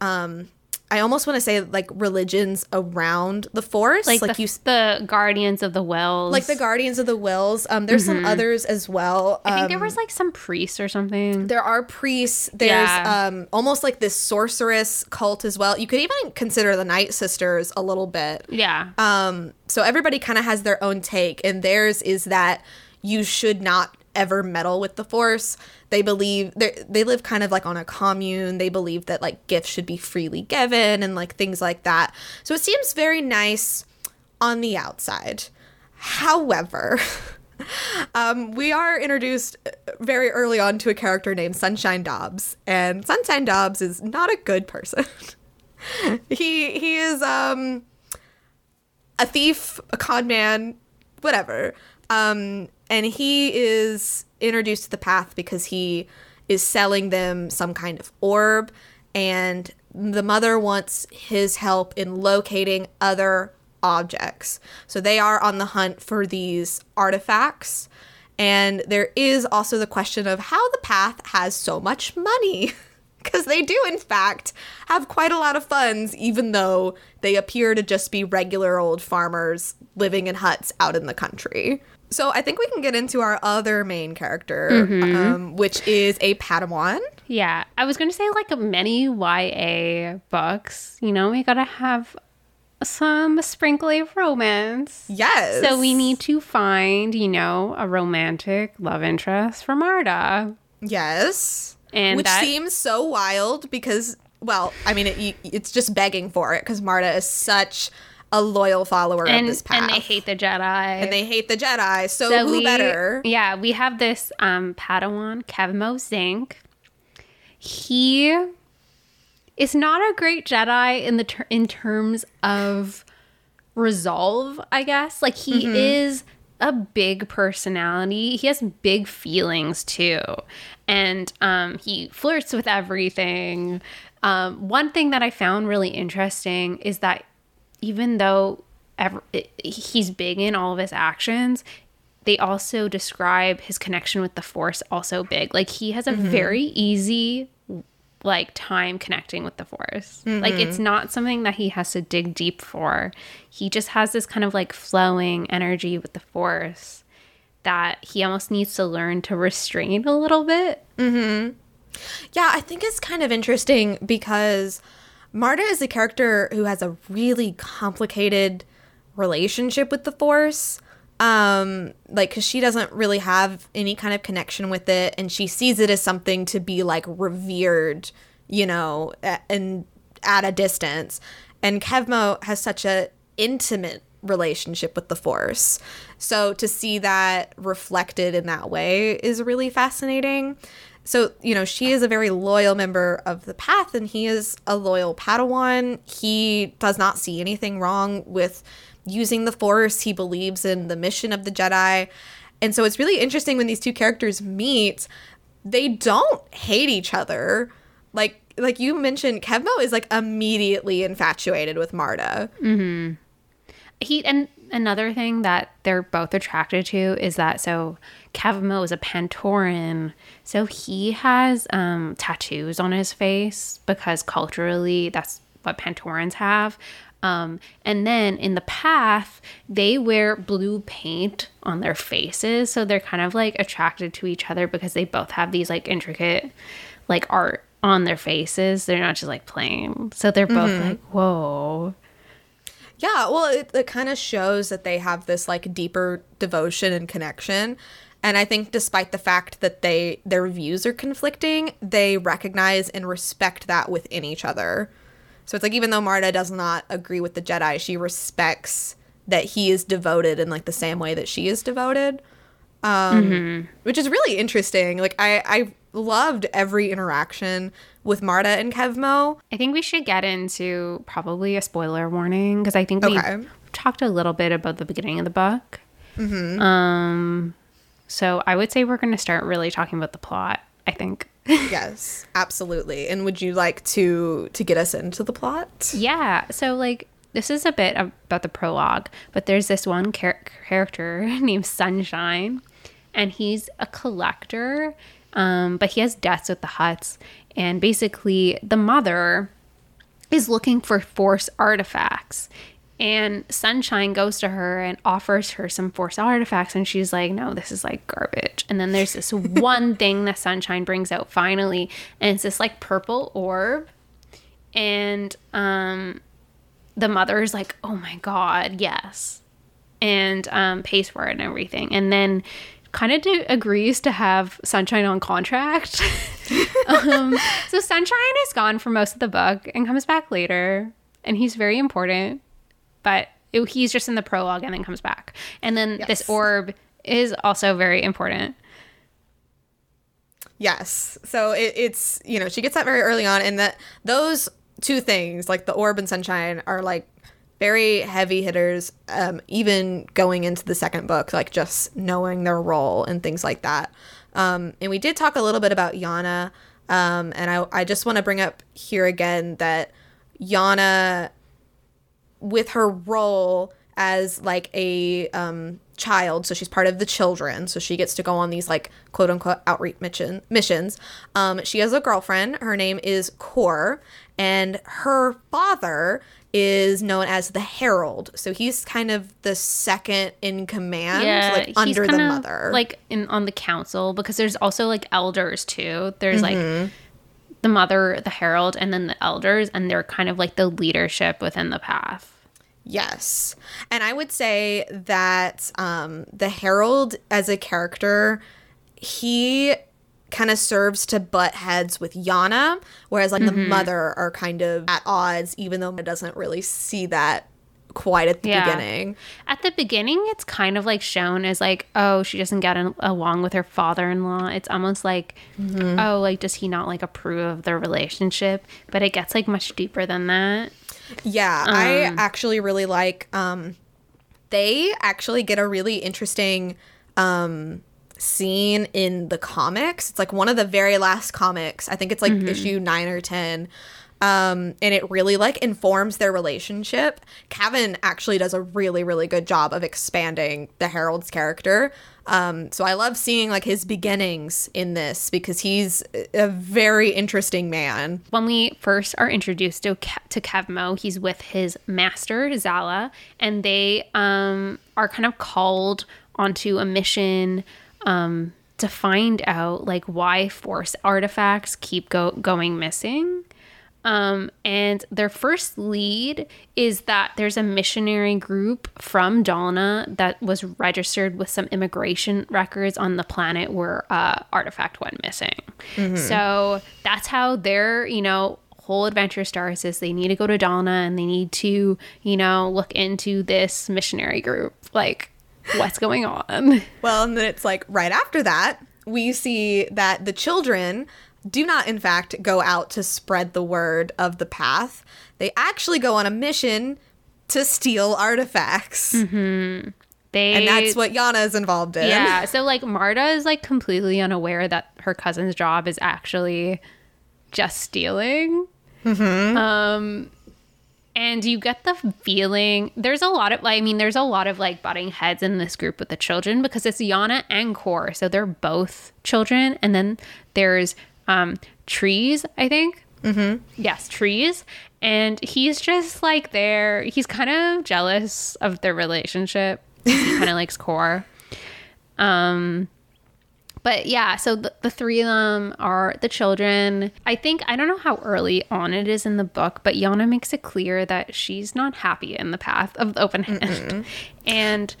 um I almost want to say like religions around the Force, Like, like, the, you the Guardians of the Whills. like the Guardians of the Whills. Um, there's some others as well. I think there Um, was like some priests or something. there are priests. There's Yeah. um almost like this sorceress cult as well. You could even consider the Night Sisters a little bit. Yeah. Um, so everybody kind of has their own take, and theirs is that you should not ever meddle with the Force. They believe they live kind of like on a commune. They believe that like gifts should be freely given and like things like that. So it seems very nice on the outside. However. Um, we are introduced very early on to a character named Sunshine Dobbs, and Sunshine Dobbs is not a good person. he he is um a thief, a con man, whatever. Um, and he is introduced to the path because he is selling them some kind of orb, and the mother wants his help in locating other objects. So they are on the hunt for these artifacts. And there is also the question of how the path has so much money. Because they do, in fact, have quite a lot of funds, even though they appear to just be regular old farmers living in huts out in the country. So I think we can get into our other main character, um, which is a Padawan. yeah. I was going to say like many YA books, you know, we got to have some sprinkle of romance. Yes. So we need to find, you know, a romantic love interest for Marda. Yes. And Which that seems so wild because well, I mean, it, it's just begging for it because Marda is such a loyal follower and, of this path. and they hate the Jedi. And they hate the Jedi. So, So who we- better? Yeah, we have this um, Padawan, Kevmo Zink. He is not a great Jedi in the ter- in terms of resolve, I guess. Like he is a big personality. He has big feelings too. And um, he flirts with everything. Um, one thing that I found really interesting is that even though ever, he's big in all of his actions, they also describe his connection with the force also big. Like he has a mm-hmm. very easy like time connecting with the force. Like it's mm-hmm. not something that he has to dig deep for. He just has this kind of like flowing energy with the force that he almost needs to learn to restrain a little bit. Mm-hmm. Yeah, I think it's kind of interesting because Marda is a character who has a really complicated relationship with the Force. Um, like, because she doesn't really have any kind of connection with it, and she sees it as something to be like revered, you know, and at a distance. And Kevmo has such a intimate relationship with the Force. So to see that reflected in that way is really fascinating. So, you know, she is a very loyal member of the path and he is a loyal Padawan. He does not see anything wrong with using the Force. He believes in the mission of the Jedi. And so it's really interesting when these two characters meet, they don't hate each other. Like like you mentioned, Kevmo is like immediately infatuated with Marda. Mm-hmm. he and another thing that they're both attracted to is that so Kevmo is a Pantoran, so he has um, tattoos on his face because culturally that's what Pantorans have. Um, and then in the path, they wear blue paint on their faces, so they're kind of like attracted to each other because they both have these like intricate like art on their faces. They're not just like plain. So they're both like, whoa. Yeah, well, it, it kind of shows that they have this like deeper devotion and connection. And I think despite the fact that they their views are conflicting, they recognize and respect that within each other. So it's like even though Marda does not agree with the Jedi, she respects that he is devoted in like the same way that she is devoted. Um, which is really interesting. Like I I loved every interaction with Marda and Kevmo. I think we should get into probably a spoiler warning because I think Okay. we talked a little bit about the beginning of the book. Hmm. Um, so I would say we're going to start really talking about the plot. I think. yes, absolutely. And would you like to to get us into the plot? Yeah. So like this is a bit about the prologue, but there's this one char- character named Sunshine, and he's a collector, um, but he has debts with the Hutts, and basically the mother is looking for force artifacts. And Sunshine goes to her and offers her some force artifacts, and she's like, No, this is like garbage. And then there's this one thing that Sunshine brings out finally, and it's this like purple orb. And um, the is like, Oh my God, yes. And um, pays for it and everything. And then kind of do, agrees to have Sunshine on contract. um, so Sunshine is gone for most of the book and comes back later, and he's very important, but it- he's just in the prologue and then comes back. And then Yes. this orb is also very important. Yes. So it, it's you know she gets that very early on, and that those two things, like the orb and sunshine, are like very heavy hitters. Um, even going into the second book, like just knowing their role and things like that. Um, and we did talk a little bit about Yana, um, and I I just want to bring up here again that Yana with her role as like a um, child, so she's part of the children, so she gets to go on these like quote unquote outreach mission missions. Um, she has a girlfriend. Her name is Kor, and her father is known as the Herald. So he's kind of the second in command, like he's under the mother. like in on the council because there's also like elders too. There's Mm-hmm. like the mother, the herald, and then the elders, and they're kind of like the leadership within the path. Yes. And I would say that um, the Herald as a character, he kind of serves to butt heads with Yana, whereas like Mm-hmm. the mother are kind of at odds, even though it doesn't really see that quite at the Yeah. beginning. At the beginning, it's kind of like shown as like, oh, she doesn't get an- along with her father in law. It's almost like, oh, like, does he not like approve of their relationship? But it gets like much deeper than that. Yeah, I actually really like um they actually get a really interesting um scene in the comics. It's like one of the very last comics. I think it's like issue 9 or 10. Um and it really like informs their relationship. Cavan actually does a really really good job of expanding the Herald's character. Um so I love seeing like his beginnings in this because he's a very interesting man. When we first are introduced to, Ke- to Kevmo, he's with his master, Zallah, and they um, are kind of called onto a mission um, to find out like why force artifacts keep go- going missing. Um, and their first lead is that there's a missionary group from Dalna that was registered with some immigration records on the planet where uh, artifact went missing. So that's how their, you know, whole adventure starts is they need to go to Dalna and they need to, you know, look into this missionary group. Like, what's going on? Well, and then it's like right after that, we see that the children do not, in fact, go out to spread the word of the path. They actually go on a mission to steal artifacts. They And that's what Yana is involved in. Yeah. So like Marda is like completely unaware that her cousin's job is actually just stealing. Hmm. Um and you get the feeling there's a lot of I mean there's a lot of like butting heads in this group with the children because it's Yana and Kor. So they're both children and then there's um Treze, I think. Mm-hmm. Yes, Treze. And he's just like there. He's kind of jealous of their relationship. he kind of likes Kor. Um, but yeah, so the, the three of them are the children. I think, I don't know how early on it is in the book, but Yana makes it clear that she's not happy in the path of the open hand. And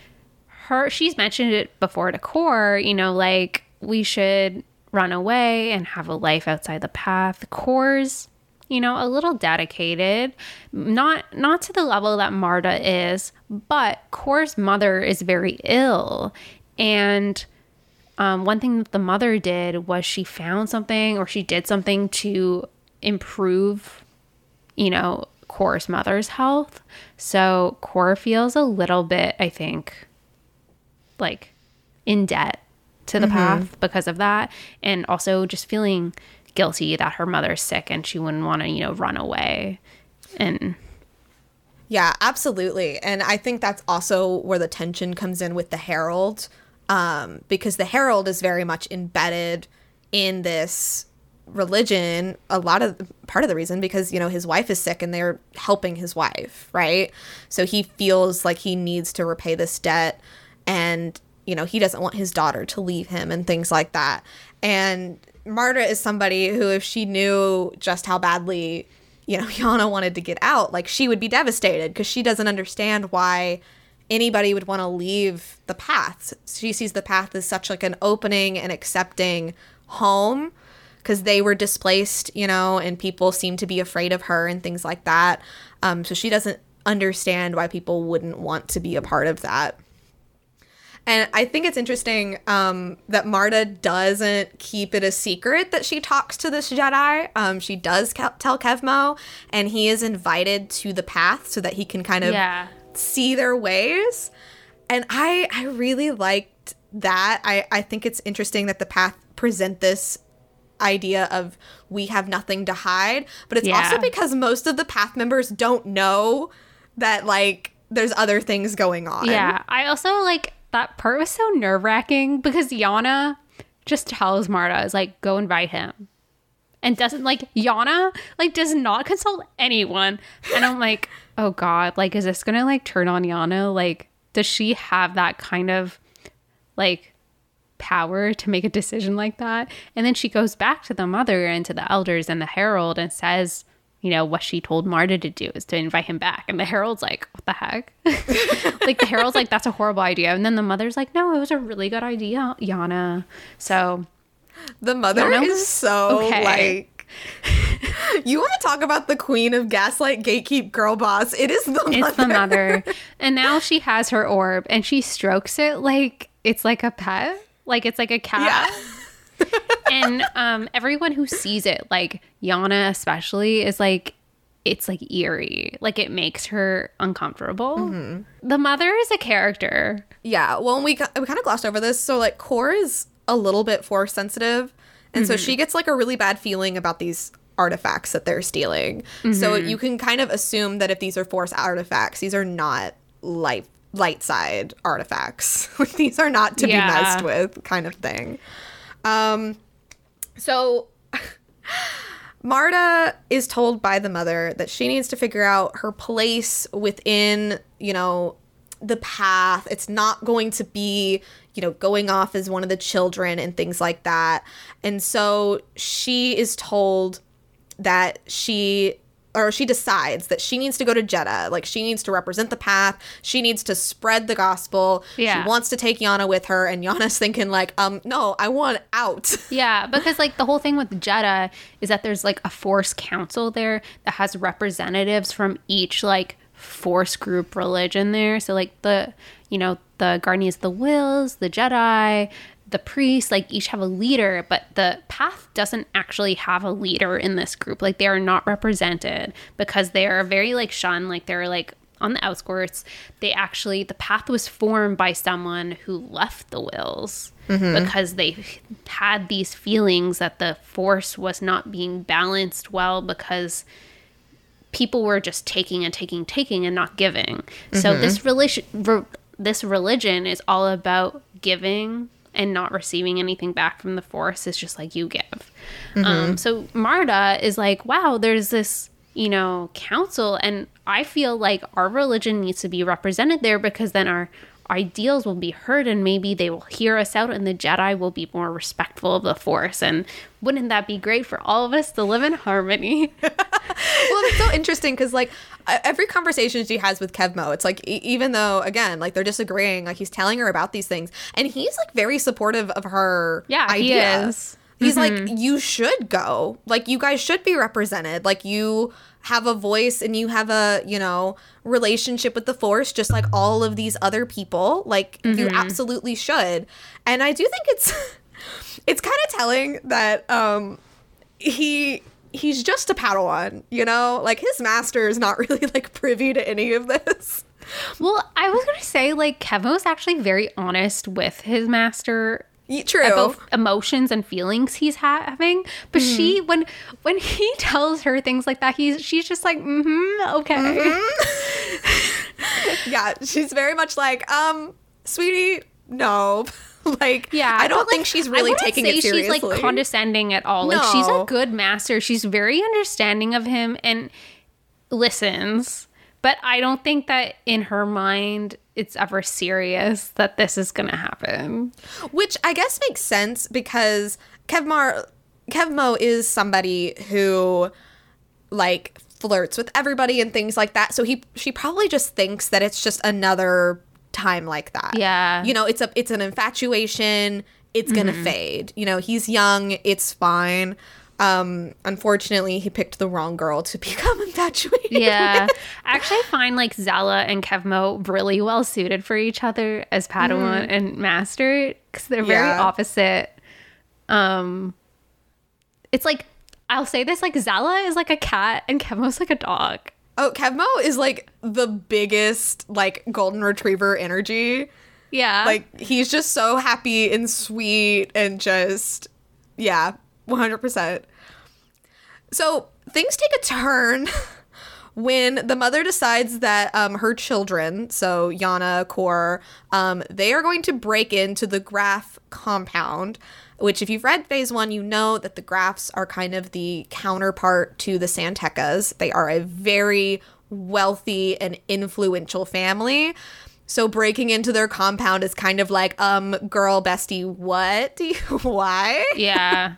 her, she's mentioned it before to Kor, you know, like we should run away and have a life outside the path. Kor's, you know, a little dedicated, not not to the level that Marda is, but Kor's mother is very ill, and um, one thing that the mother did was she found something or she did something to improve, you know, Kor's mother's health. So Kor feels a little bit, I think, like in debt to the path because of that, and also just feeling guilty that her mother's sick and she wouldn't want to, you know, run away. And Yeah, absolutely. And I think that's also where the tension comes in with the Herald, um, because the Herald is very much embedded in this religion. A lot of part of the reason because you know his wife is sick and they're helping his wife, right? So he feels like he needs to repay this debt, and you know he doesn't want his daughter to leave him and things like that. And Marda is somebody who, if she knew just how badly you know, Yana wanted to get out, like she would be devastated because she doesn't understand why anybody would want to leave the path. She sees the path as such like an opening and accepting home because they were displaced, you know, and people seem to be afraid of her and things like that. Um, so she doesn't understand why people wouldn't want to be a part of that. And I think it's interesting um, that Marda doesn't keep it a secret that she talks to this Jedi. Um, she does tell Kevmo, and he is invited to the path so that he can kind of yeah. see their ways. And I, I really liked that. I, I think it's interesting that the path present this idea of we have nothing to hide, but it's also because most of the path members don't know that like there's other things going on. Yeah. I also like that part was so nerve wracking because Yana just tells Marda, is like, go invite him. And doesn't like Yana like does not consult anyone. And I'm like, oh God, like is this gonna like turn on Yana? Like, does she have that kind of like power to make a decision like that? And then she goes back to the mother and to the elders and the herald and says, you know, what she told Marda to do is to invite him back. And the herald's like, what the heck? like the herald's like, that's a horrible idea. And then the mother's like, no, it was a really good idea, Yana. So The mother Yana? is so Okay. like. you want to talk about the queen of gaslight gatekeep girl boss? It is the mother. It's the mother. and now she has her orb and she strokes it like it's like a pet. Like it's like a cat. Yeah. And um everyone who sees it, like Yana especially, is like it's like eerie. Like it makes her uncomfortable. Mm-hmm. The mother is a character. Yeah, well, we we kind of glossed over this. So like, Kor is a little bit force sensitive, and so she gets like a really bad feeling about these artifacts that they're stealing. So you can kind of assume that if these are force artifacts, these are not light light side artifacts. These are not to Yeah. be messed with, kind of thing. Um, so. Marda is told by the mother that she needs to figure out her place within, you know, the path. It's not going to be, you know, going off as one of the children and things like that. And so she is told that she or she decides that she needs to go to Jedha. Like she needs to represent the path. She needs to spread the gospel. Yeah. She wants to take Yana with her and Yana's thinking like, um, no, I want out. Yeah, because like the whole thing with Jedha is that there's like a force council there that has representatives from each like force group religion there. So like the you know the Guardians of the Whills, the Jedi, the priests, like each have a leader, but the path doesn't actually have a leader in this group. Like they are not represented because they are very like shunned. Like they're like on the outskirts. They actually the path was formed by someone who left the Whills mm-hmm. because they had these feelings that the force was not being balanced well because people were just taking and taking taking and not giving so mm-hmm. this religion re- this religion is all about giving and not receiving anything back from the force is just like you give. Um, so Marda is like wow there's this you know council and i feel like our religion needs to be represented there because then our ideals will be heard and maybe they will hear us out and the jedi will be more respectful of the force. And wouldn't that be great for all of us to live in harmony? Well, it's so interesting because like every conversation she has with Kevmo, it's like e- even though again like they're disagreeing, like he's telling her about these things, and he's like very supportive of her. Yeah, he is. He's like, you should go. Like you guys should be represented. Like you have a voice and you have a you know relationship with the force just like all of these other people like you absolutely should and i do think it's it's kind of telling that um he he's just a padawan you know? Like his master is not really like privy to any of this. Well, I was gonna say like Kevo's actually very honest with his master true. about emotions and feelings he's ha- having, but she when when he tells her things like that, he's she's just like, mm-hmm, okay, yeah she's very much like um sweetie no like yeah. i don't think like, she's really taking it seriously She's like condescending at all. Like she's a good master. She's very understanding of him and listens. But I don't think that in her mind it's ever serious that this is gonna happen. Which I guess makes sense because Kevmar Kevmo is somebody who like flirts with everybody and things like that. So he she probably just thinks that it's just another time like that. Yeah. You know, it's a it's an infatuation. It's going to fade. You know, he's young, it's fine. Um unfortunately, he picked the wrong girl to become infatuated. Yeah. I actually find like Zallah and Kevmo really well suited for each other as Padawan and Master because they're very Yeah. opposite. Um, it's like I'll say this like Zallah is like a cat and Kevmo's like a dog. Oh, Kevmo is like the biggest like golden retriever energy. Yeah. like he's just so happy and sweet and just yeah 100% so things take a turn when the mother decides that um, her children so yana kor um, they are going to break into the Graf compound which if you've read phase one you know that the Grafs are kind of the counterpart to the San Tekkas they are a very wealthy and influential family so breaking into their compound is kind of like, um, girl, bestie, what? Do you, why? yeah.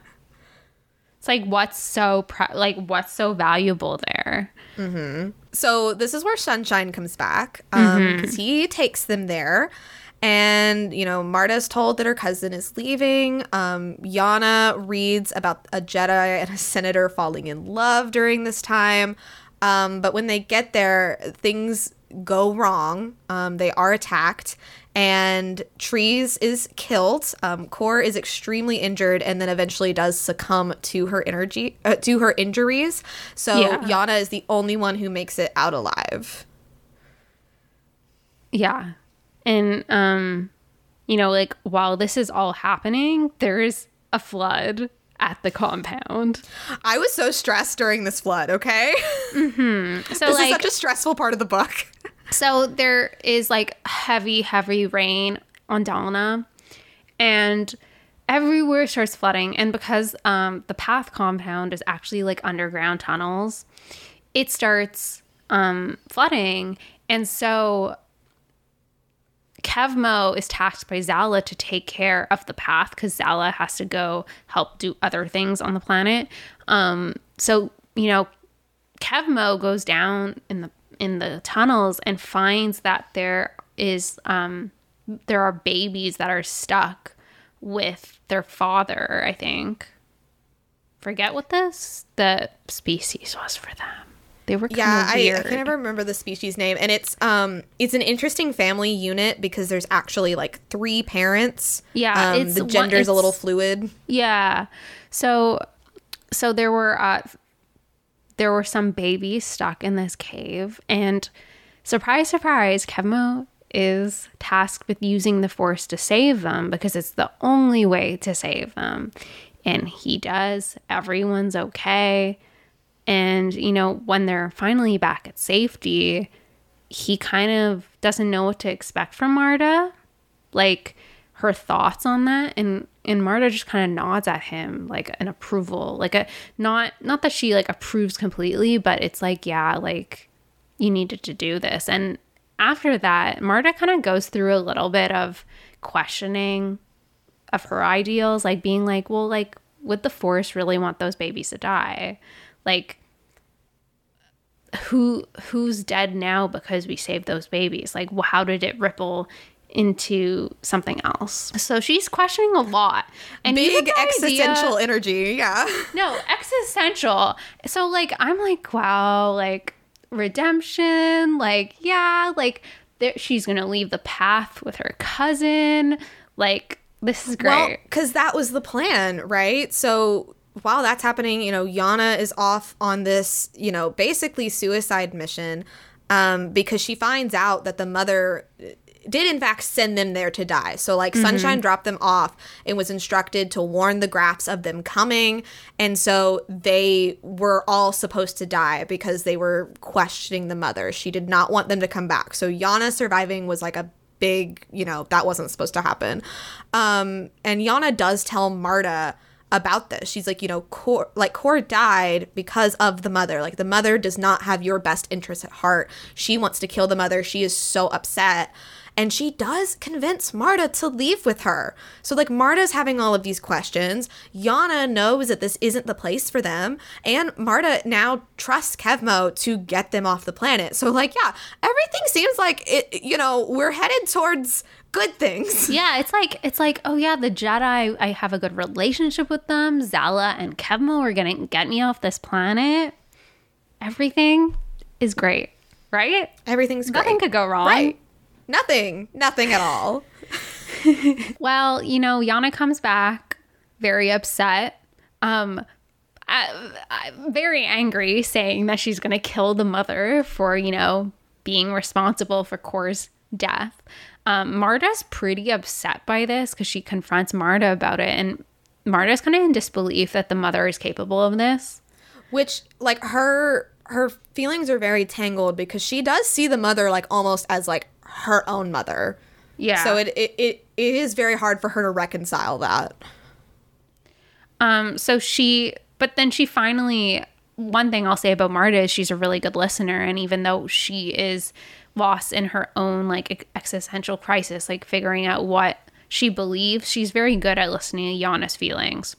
It's like what's so like what's so valuable there? Mm-hmm. So this is where Sunshine comes back, um, because he takes them there, And, you know, Marda's told that her cousin is leaving. Um, Yana reads about a Jedi and a senator falling in love during this time. Um, but when they get there, things go wrong. Um, they are attacked, and Treze is killed. Um, Kor is extremely injured, and then eventually does succumb to her energy uh, to her injuries. So Yeah. Yana is the only one who makes it out alive. Yeah. And um you know, like while this is all happening, there's a flood at the compound. I was so stressed during this flood. Okay, So this like is such a stressful part of the book. so there is like heavy heavy rain on Dalna and everywhere starts flooding and because um the path compound is actually like underground tunnels, it starts um flooding and so Kevmo is tasked by Zallah to take care of the path because Zallah has to go help do other things on the planet. Um, so you know, Kevmo goes down in the in the tunnels and finds that there is um, there are babies that are stuck with their father. I think. Forget what this the species was for them. They were Yeah, I, I can never remember the species name, and it's um it's an interesting family unit because there's actually like three parents. Yeah, um, it's the one- gender's a little fluid. Yeah. So so there were uh there were some babies stuck in this cave and surprise surprise Kevmo is tasked with using the force to save them because it's the only way to save them. And he does. Everyone's okay. And you know, when they're finally back at safety, he kind of doesn't know what to expect from Marda. Like her thoughts on that and and Marda just kind of nods at him like an approval like a not not that she like approves completely but it's like yeah like you needed to do this. And after that Marda kind of goes through a little bit of questioning of her ideals like being like well like would the force really want those babies to die like who who's dead now because we saved those babies like how did it ripple into something else so she's questioning a lot and Big the idea- existential energy. Yeah. no existential so like i'm like wow like redemption like yeah like there, she's gonna leave the path with her cousin like this is great Well, because that was the plan, right? So while that's happening, you know, Yana is off on this, you know, basically suicide mission um, because she finds out that the mother uh, did in fact send them there to die. So like Sunshine dropped them off and was instructed to warn the Grafs of them coming. And so they were all supposed to die because they were questioning the mother. She did not want them to come back. So Yana surviving was like a big, you know, that wasn't supposed to happen. Um, and Yana does tell Marda about this. She's like, you know, like Kor died because of the mother. Like the mother does not have your best interest at heart. She wants to kill the mother. She is so upset. And she does convince Marda to leave with her. So, like, Marda's having all of these questions. Yana knows that this isn't the place for them. And Marda now trusts Kevmo to get them off the planet. So, like, yeah, everything seems like it, you know, we're headed towards good things. Yeah, it's like it's like oh yeah, the Jedi. I have a good relationship with them. Zallah and Kevmo are gonna get me off this planet. Everything is great, right? Everything's great. Nothing could go wrong. Right. Nothing. Nothing at all. Well, you know, Yana comes back very upset, um, I, I, very angry, saying that she's going to kill the mother for, you know, being responsible for Kor's death. Um, Marda's pretty upset by this because she confronts Marda about it, and Marda's kind of in disbelief that the mother is capable of this. Which, like, her her feelings are very tangled because she does see the mother like almost as like her own mother. Yeah. So it it, it, it is very hard for her to reconcile that. Um, so she, but then she finally, one thing I'll say about Marda is she's a really good listener. And even though she is lost in her own like existential crisis, like figuring out what she believes, she's very good at listening to Yana's feelings.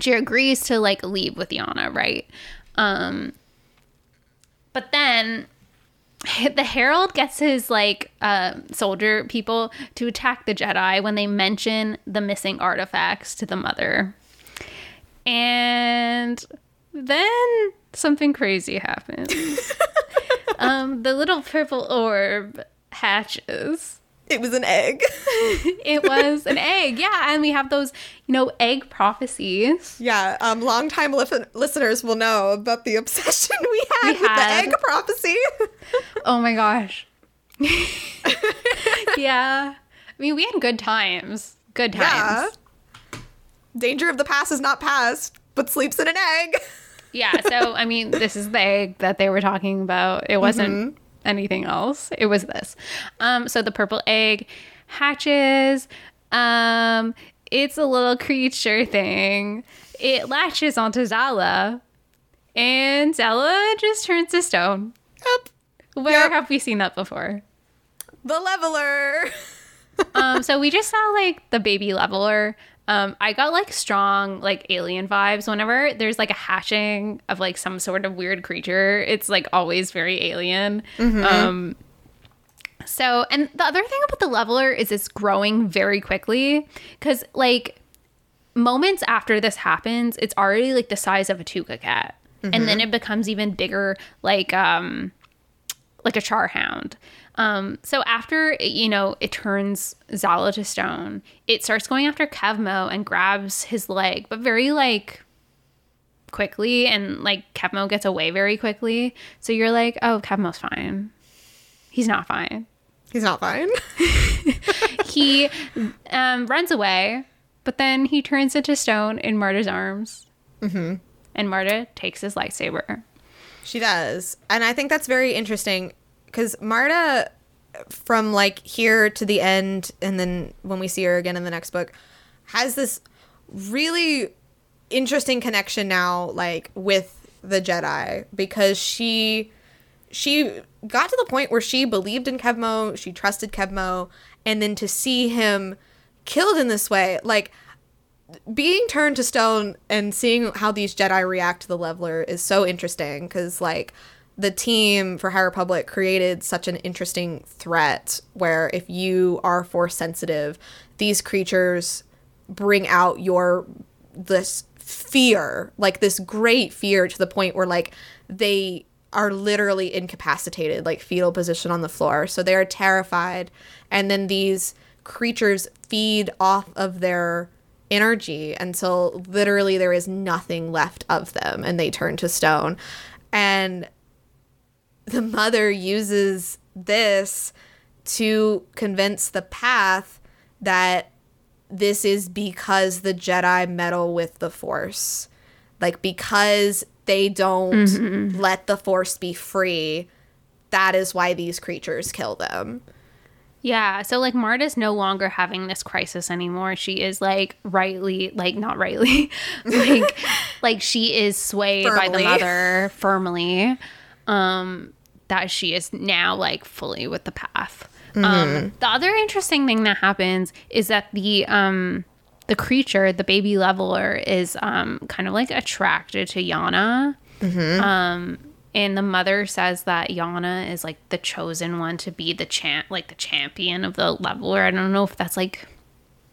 She agrees to like leave with Yana, right? Um, but then the Herald gets his like uh, soldier people to attack the Jedi when they mention the missing artifacts to the mother. And then something crazy happens. um, the little purple orb hatches. It was an egg. it was an egg, yeah. And we have those, you know, egg prophecies. Yeah, um, longtime li- listeners will know about the obsession we had we with had. the egg prophecy. oh my gosh. yeah. I mean, we had good times. Good times. Yeah. Danger of the past is not past, but sleeps in an egg. Yeah, so I mean, this is the egg that they were talking about. It wasn't mm-hmm. anything else. It was this. Um, so the purple egg hatches. Um, it's a little creature thing. It latches onto Zallah, and Zallah just turns to stone. Yep. Where yep. have we seen that before? The leveler. um, so we just saw like the baby leveler um, I got like strong like alien vibes whenever there's like a hatching of like some sort of weird creature. It's like always very alien. Mm-hmm. Um, so, and the other thing about the leveler is it's growing very quickly because like moments after this happens, it's already like the size of a Tooka cat, mm-hmm. and then mm-hmm. it becomes even bigger, like um, like a charhound. Um, so after you know it turns Zallah to stone, it starts going after Kevmo and grabs his leg, but very like quickly, and like Kevmo gets away very quickly. So you're like, oh, Kevmo's fine. He's not fine. He's not fine. he um, runs away, but then he turns into stone in Marda's arms. Mm-hmm. And Marda takes his lightsaber. She does. And I think that's very interesting because Marda, from like here to the end, and then when we see her again in the next book, has this really interesting connection now, like with the Jedi, because she she got to the point where she believed in Kevmo, she trusted Kevmo, and then to see him killed in this way, like being turned to stone and seeing how these Jedi react to the leveler is so interesting because like the team for High Republic created such an interesting threat where if you are force sensitive, these creatures bring out your this fear, like this great fear to the point where like they are literally incapacitated, like fetal position on the floor. So they are terrified. And then these creatures feed off of their energy until literally there is nothing left of them and they turn to stone. And the mother uses this to convince the path that this is because the Jedi meddle with the Force. Like, because they don't mm-hmm. let the Force be free, that is why these creatures kill them. Yeah, so like Marda's no longer having this crisis anymore. She is like rightly, like not rightly, like like she is swayed firmly. by the mother firmly. Um, that she is now like fully with the path. Um, mm-hmm. Um, the other interesting thing that happens is that the um, the creature, the baby leveler, is um, kind of like attracted to Yana. Mm-hmm. Um, and the mother says that Yana is like the chosen one to be the champ, like the champion of the leveler. I don't know if that's like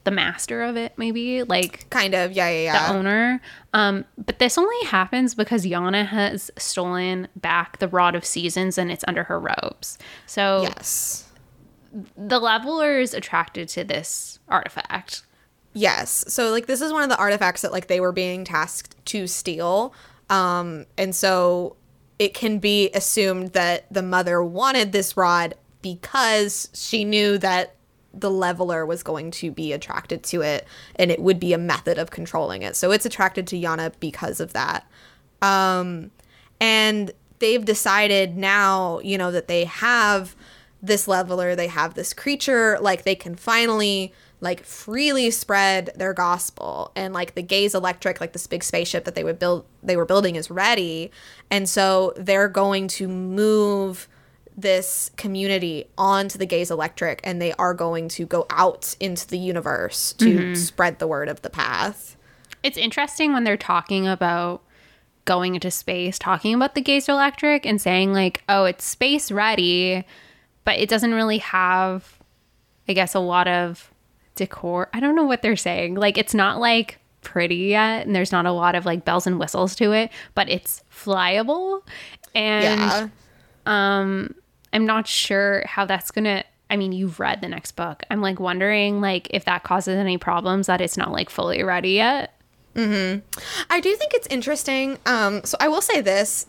the master of it, maybe like kind of, yeah, yeah, yeah. The owner. Um, but this only happens because Yana has stolen back the Rod of Seasons and it's under her robes. So yes, the leveler is attracted to this artifact. Yes. So like this is one of the artifacts that like they were being tasked to steal. Um, and so it can be assumed that the mother wanted this rod because she knew that the leveler was going to be attracted to it and it would be a method of controlling it. So it's attracted to Yana because of that. Um, and they've decided now, you know, that they have this leveler, they have this creature, like they can finally like freely spread their gospel and like the gaze electric like this big spaceship that they would build they were building is ready and so they're going to move this community onto the gaze electric and they are going to go out into the universe to mm-hmm. spread the word of the path it's interesting when they're talking about going into space talking about the Gaze Electric and saying like, "Oh, it's space ready," but it doesn't really have I guess a lot of decor. I don't know what they're saying. Like it's not like pretty yet and there's not a lot of like bells and whistles to it, but it's flyable. And yeah. um I'm not sure how that's going to I mean, you've read the next book. I'm like wondering like if that causes any problems that it's not like fully ready yet. Mhm. I do think it's interesting. Um, so I will say this.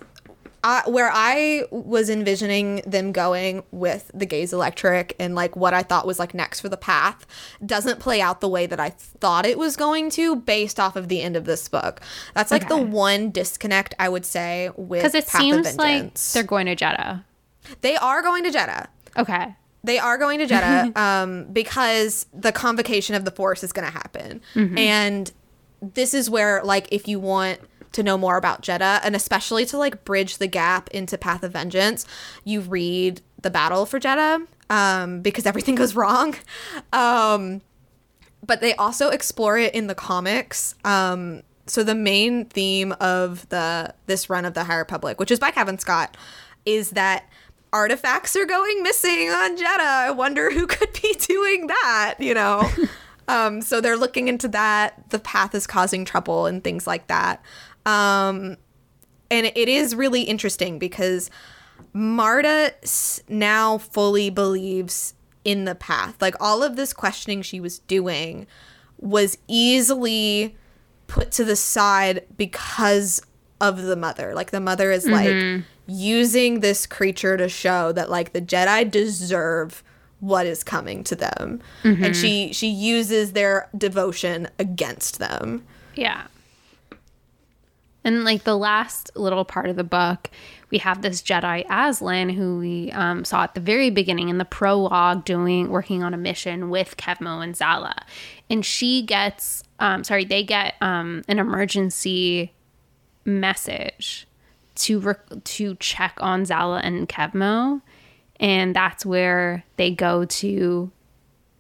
Uh, where I was envisioning them going with the Gaze Electric and like what I thought was like next for the path doesn't play out the way that I thought it was going to based off of the end of this book. That's like the one disconnect I would say with Because it Path of seems like they're going to Jedha. They are going to Jedha. Okay. They are going to Jedha um, because the convocation of the force is going to happen. And this is where, like, if you want to know more about Jedha, and especially to, like, bridge the gap into Path of Vengeance, you read the battle for Jedha um, because everything goes wrong. Um, but they also explore it in the comics. Um, so the main theme of the this run of the High Republic, which is by Cavan Scott, is that artifacts are going missing on Jedha. I wonder who could be doing that, you know? um, so they're looking into that. The path is causing trouble and things like that. Um, and it is really interesting because Marda now fully believes in the path. Like all of this questioning she was doing was easily put to the side because of the mother. Like the mother is like using this creature to show that like the Jedi deserve what is coming to them. And she she uses their devotion against them. Yeah. And like the last little part of the book, we have this Jedi Aslan who we um, saw at the very beginning in the prologue doing working on a mission with Kevmo and Zallah, and she gets um, sorry they get um, an emergency message to rec- to check on Zallah and Kevmo, and that's where they go to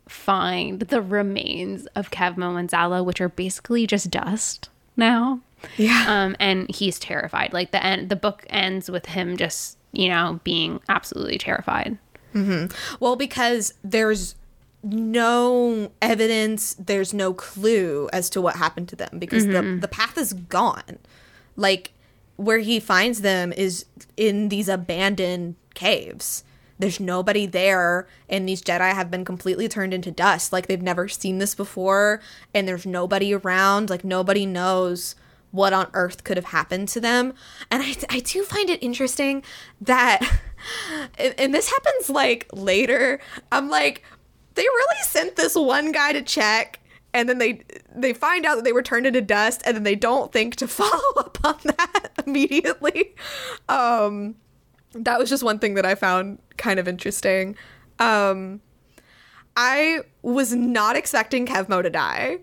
find the remains of Kevmo and Zallah, which are basically just dust now. Yeah. Um, and he's terrified. Like the end, the book ends with him just, you know, being absolutely terrified. Well, because there's no evidence, there's no clue as to what happened to them because the the path is gone. Like where he finds them is in these abandoned caves. There's nobody there, and these Jedi have been completely turned into dust. Like they've never seen this before, and there's nobody around. Like nobody knows what on earth could have happened to them. And I, I do find it interesting that, and, and this happens like later. I'm like, they really sent this one guy to check and then they they find out that they were turned into dust and then they don't think to follow up on that immediately. Um that was just one thing that i found kind of interesting. Um i was not expecting kevmo to die.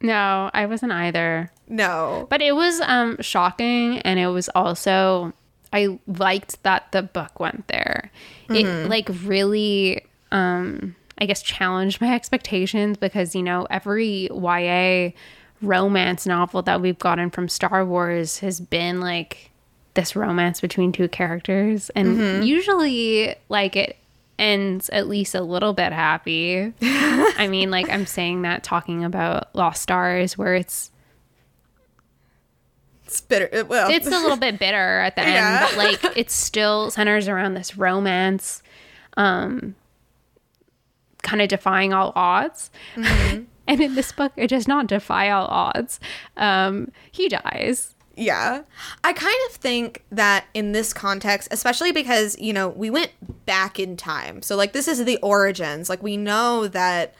No, I wasn't either. no. But it was um, shocking, and it was also I liked that the book went there. It like really, um, I guess, challenged my expectations because you know every YA romance novel that we've gotten from Star Wars has been like this romance between two characters, and usually like it ends at least a little bit happy. I mean, like I'm saying that talking about Lost Stars, where it's it's bitter it- well it's a little bit bitter at the Yeah. end, but like it still centers around this romance, um, kind of defying all odds. Mm-hmm. and in this book, it does not defy all odds. Um, he dies. Yeah. I kind of think that in this context, especially because, you know, we went back in time. So, like, this is the origins. Like, we know that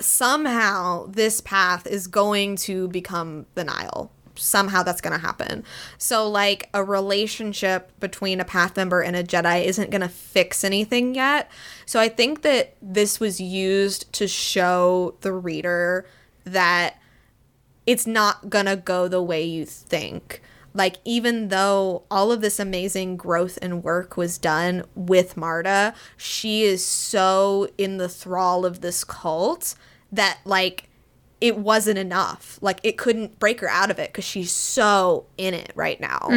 somehow this path is going to become the Nihil. Somehow that's going to happen. So, like, a relationship between a path member and a Jedi isn't going to fix anything yet. So, I think that this was used to show the reader that it's not gonna go the way you think. Like, even though all of this amazing growth and work was done with Marda, she is so in the thrall of this cult that, like, it wasn't enough. Like it couldn't break her out of it because she's so in it right now.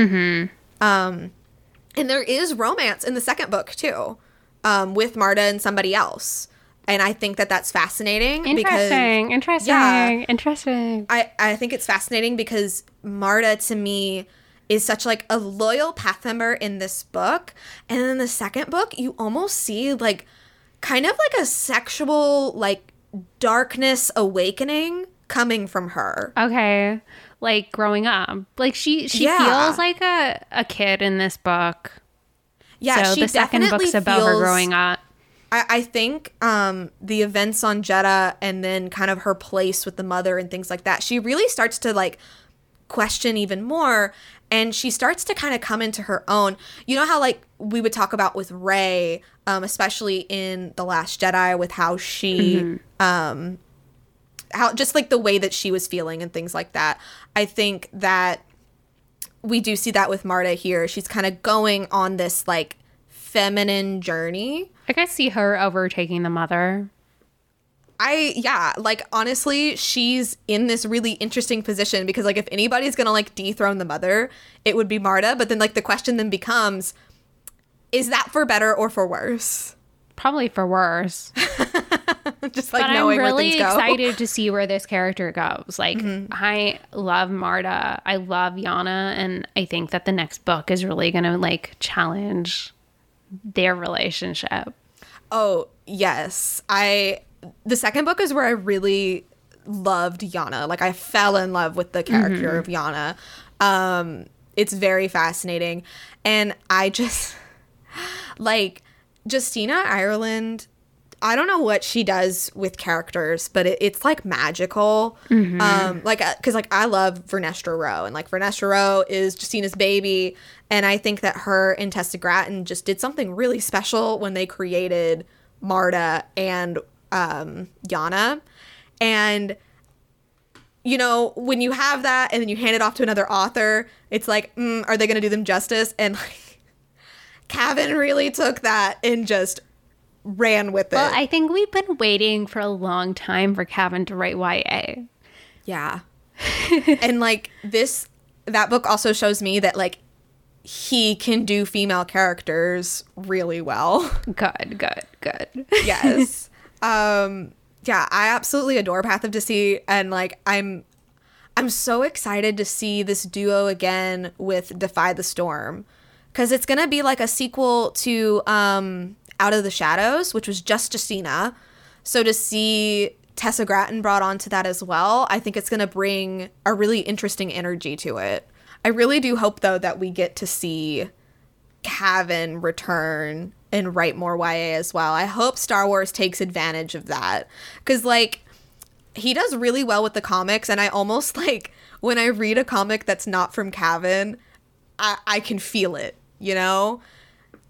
Um, and there is romance in the second book too, um, with Marda and somebody else. And I think that that's fascinating because Interesting. Interesting. Yeah. Interesting. I, I think it's fascinating because Marda to me is such like a loyal path member in this book. And in the second book, you almost see like kind of like a sexual like darkness awakening coming from her. Okay. Like growing up. Like she she Yeah. feels like a, a kid in this book. Yeah, so the second book's about her growing up. I, I think um, the events on Jedha and then kind of her place with the mother and things like that, she really starts to like question even more and she starts to kind of come into her own. You know how like we would talk about with Rey, um, especially in The Last Jedi with how she um how just like the way that she was feeling and things like that. I think that we do see that with Marda here. She's kind of going on this like feminine journey. I could see her overtaking the mother. I yeah, like honestly, she's in this really interesting position because like if anybody's gonna like dethrone the mother, it would be Marda. But then like the question then becomes, is that for better or for worse? Probably for worse. Just like but I'm knowing where really things go. I'm excited to see where this character goes. Like mm-hmm. I love Marda. I love Yana and I think that the next book is really going to like challenge their relationship. Oh yes, I. The second book is where I really loved Yana. Like I fell in love with the character of Yana. Um, it's very fascinating, and I just like Justina Ireland. I don't know what she does with characters, but it, it's like magical. Um, like because like I love Vernestra Rwoh, and like Vernestra Rwoh is Justina's baby, and I think that her and Tessa Gratton just did something really special when they created Marda and um, Yana, and you know when you have that and then you hand it off to another author, it's like, mm, are they going to do them justice? And like, Cavan really took that and just ran with it. Well, I think we've been waiting for a long time for Cavan to write YA. Yeah. and like this that book also shows me that like he can do female characters really well. Good, good, good. yes. um yeah, I absolutely adore Path of Deceit and like I'm I'm so excited to see this duo again with Defy the Storm cuz it's to be like a sequel to um Out of the Shadows, which was just Justina. So to see Tessa Gratton brought onto that as well, I think it's to bring a really interesting energy to it. I really do hope though that we get to see Cavan return and write more YA as well. I hope Star Wars takes advantage of that cuz like he does really well with the comics and I almost like when I read a comic that's not from Cavan, I, I can feel it, you know?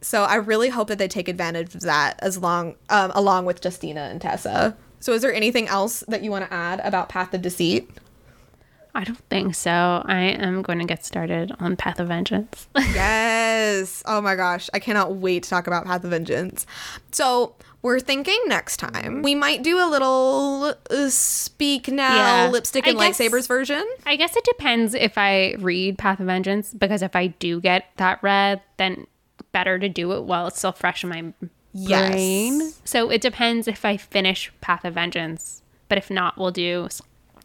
So I really hope that they take advantage of that as long um, along with Justina and Tessa. So is there anything else that you want to add about Path of Deceit? I don't think so. I am going to get started on Path of Vengeance. Yes. Oh my gosh. I cannot wait to talk about Path of Vengeance. So we're thinking next time we might do a little uh, speak now Yeah. lipstick and guess- lightsabers version. I guess it depends if I read Path of Vengeance because if I do get that read, then better to do it while it's still fresh in my Yes. brain. So it depends if I finish Path of Vengeance. But if not, we'll do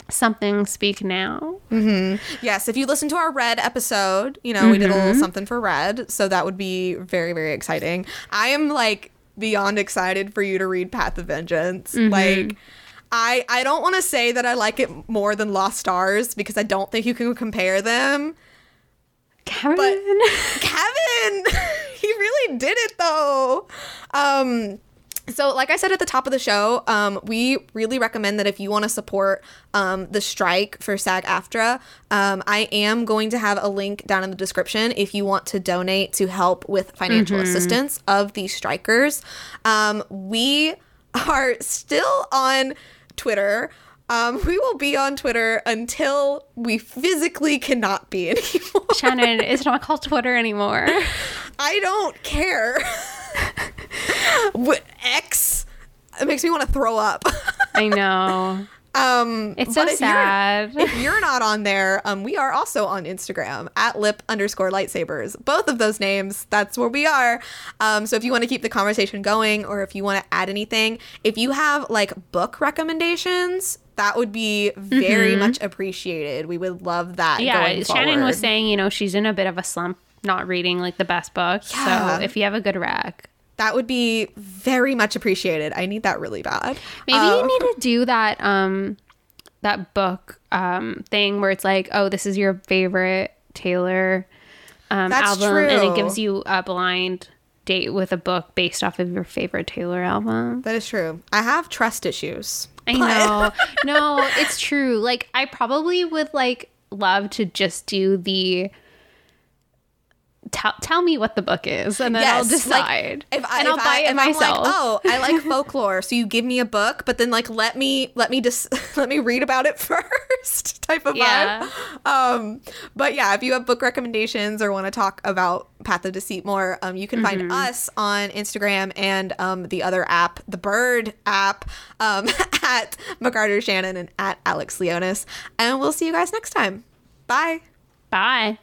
something speak now. Yes, if you listen to our Red episode, you know, we did a Mm-hmm. little something for Red, so that would be very, very exciting. I am like beyond excited for you to read Path of Vengeance. Mm-hmm. Like I I don't want to say that I like it more than Lost Stars because I don't think you can compare them. Cavan. but Cavan, he really did it though. Um so like I said at the top of the show, um, we really recommend that if you want to support um, the strike for SAG AFTRA, um, I am going to have a link down in the description if you want to donate to help with financial assistance of these strikers. Um, we are still on Twitter. Um, we will be on Twitter until we physically cannot be anymore. Shannon, it's not called Twitter anymore. I don't care. What- X. It makes me want to throw up. I know. Um, It's so if you're- sad. if you're not on there, um, we are also on Instagram at lip underscore lightsabers. Both of those names, that's where we are. Um, so if you want to keep the conversation going or if you want to add anything, if you have like book recommendations, that would be very much appreciated. We would love that. Mm-hmm. yeah, Shannon was saying, you know, she's in a bit of a slump, not reading like the best books. Yeah. So if you have a good rec, that would be very much appreciated. I need that really bad. maybe Um, you need to do that um that book um thing where it's like, oh, this is your favorite Taylor um album, and it gives you a blind date with a book based off of your favorite Taylor album. that is true. I have trust issues. I know. no, it's true. Like I probably would like love to just do the tell tell me what the book is and then I'll Yes, decide. Like, if I, and I'll if buy I, it myself. I'm like, oh, I like folklore, so you give me a book, but then like let me let me just let me read about it first, type of Yeah. vibe. Um, but yeah, if you have book recommendations or want to talk about Path of Deceit more, um, you can find Mm-hmm. us on Instagram and um the other app, the Bird app, um at MacArthur Shannon and at Alex Leonis, and we'll see you guys next time. Bye. Bye.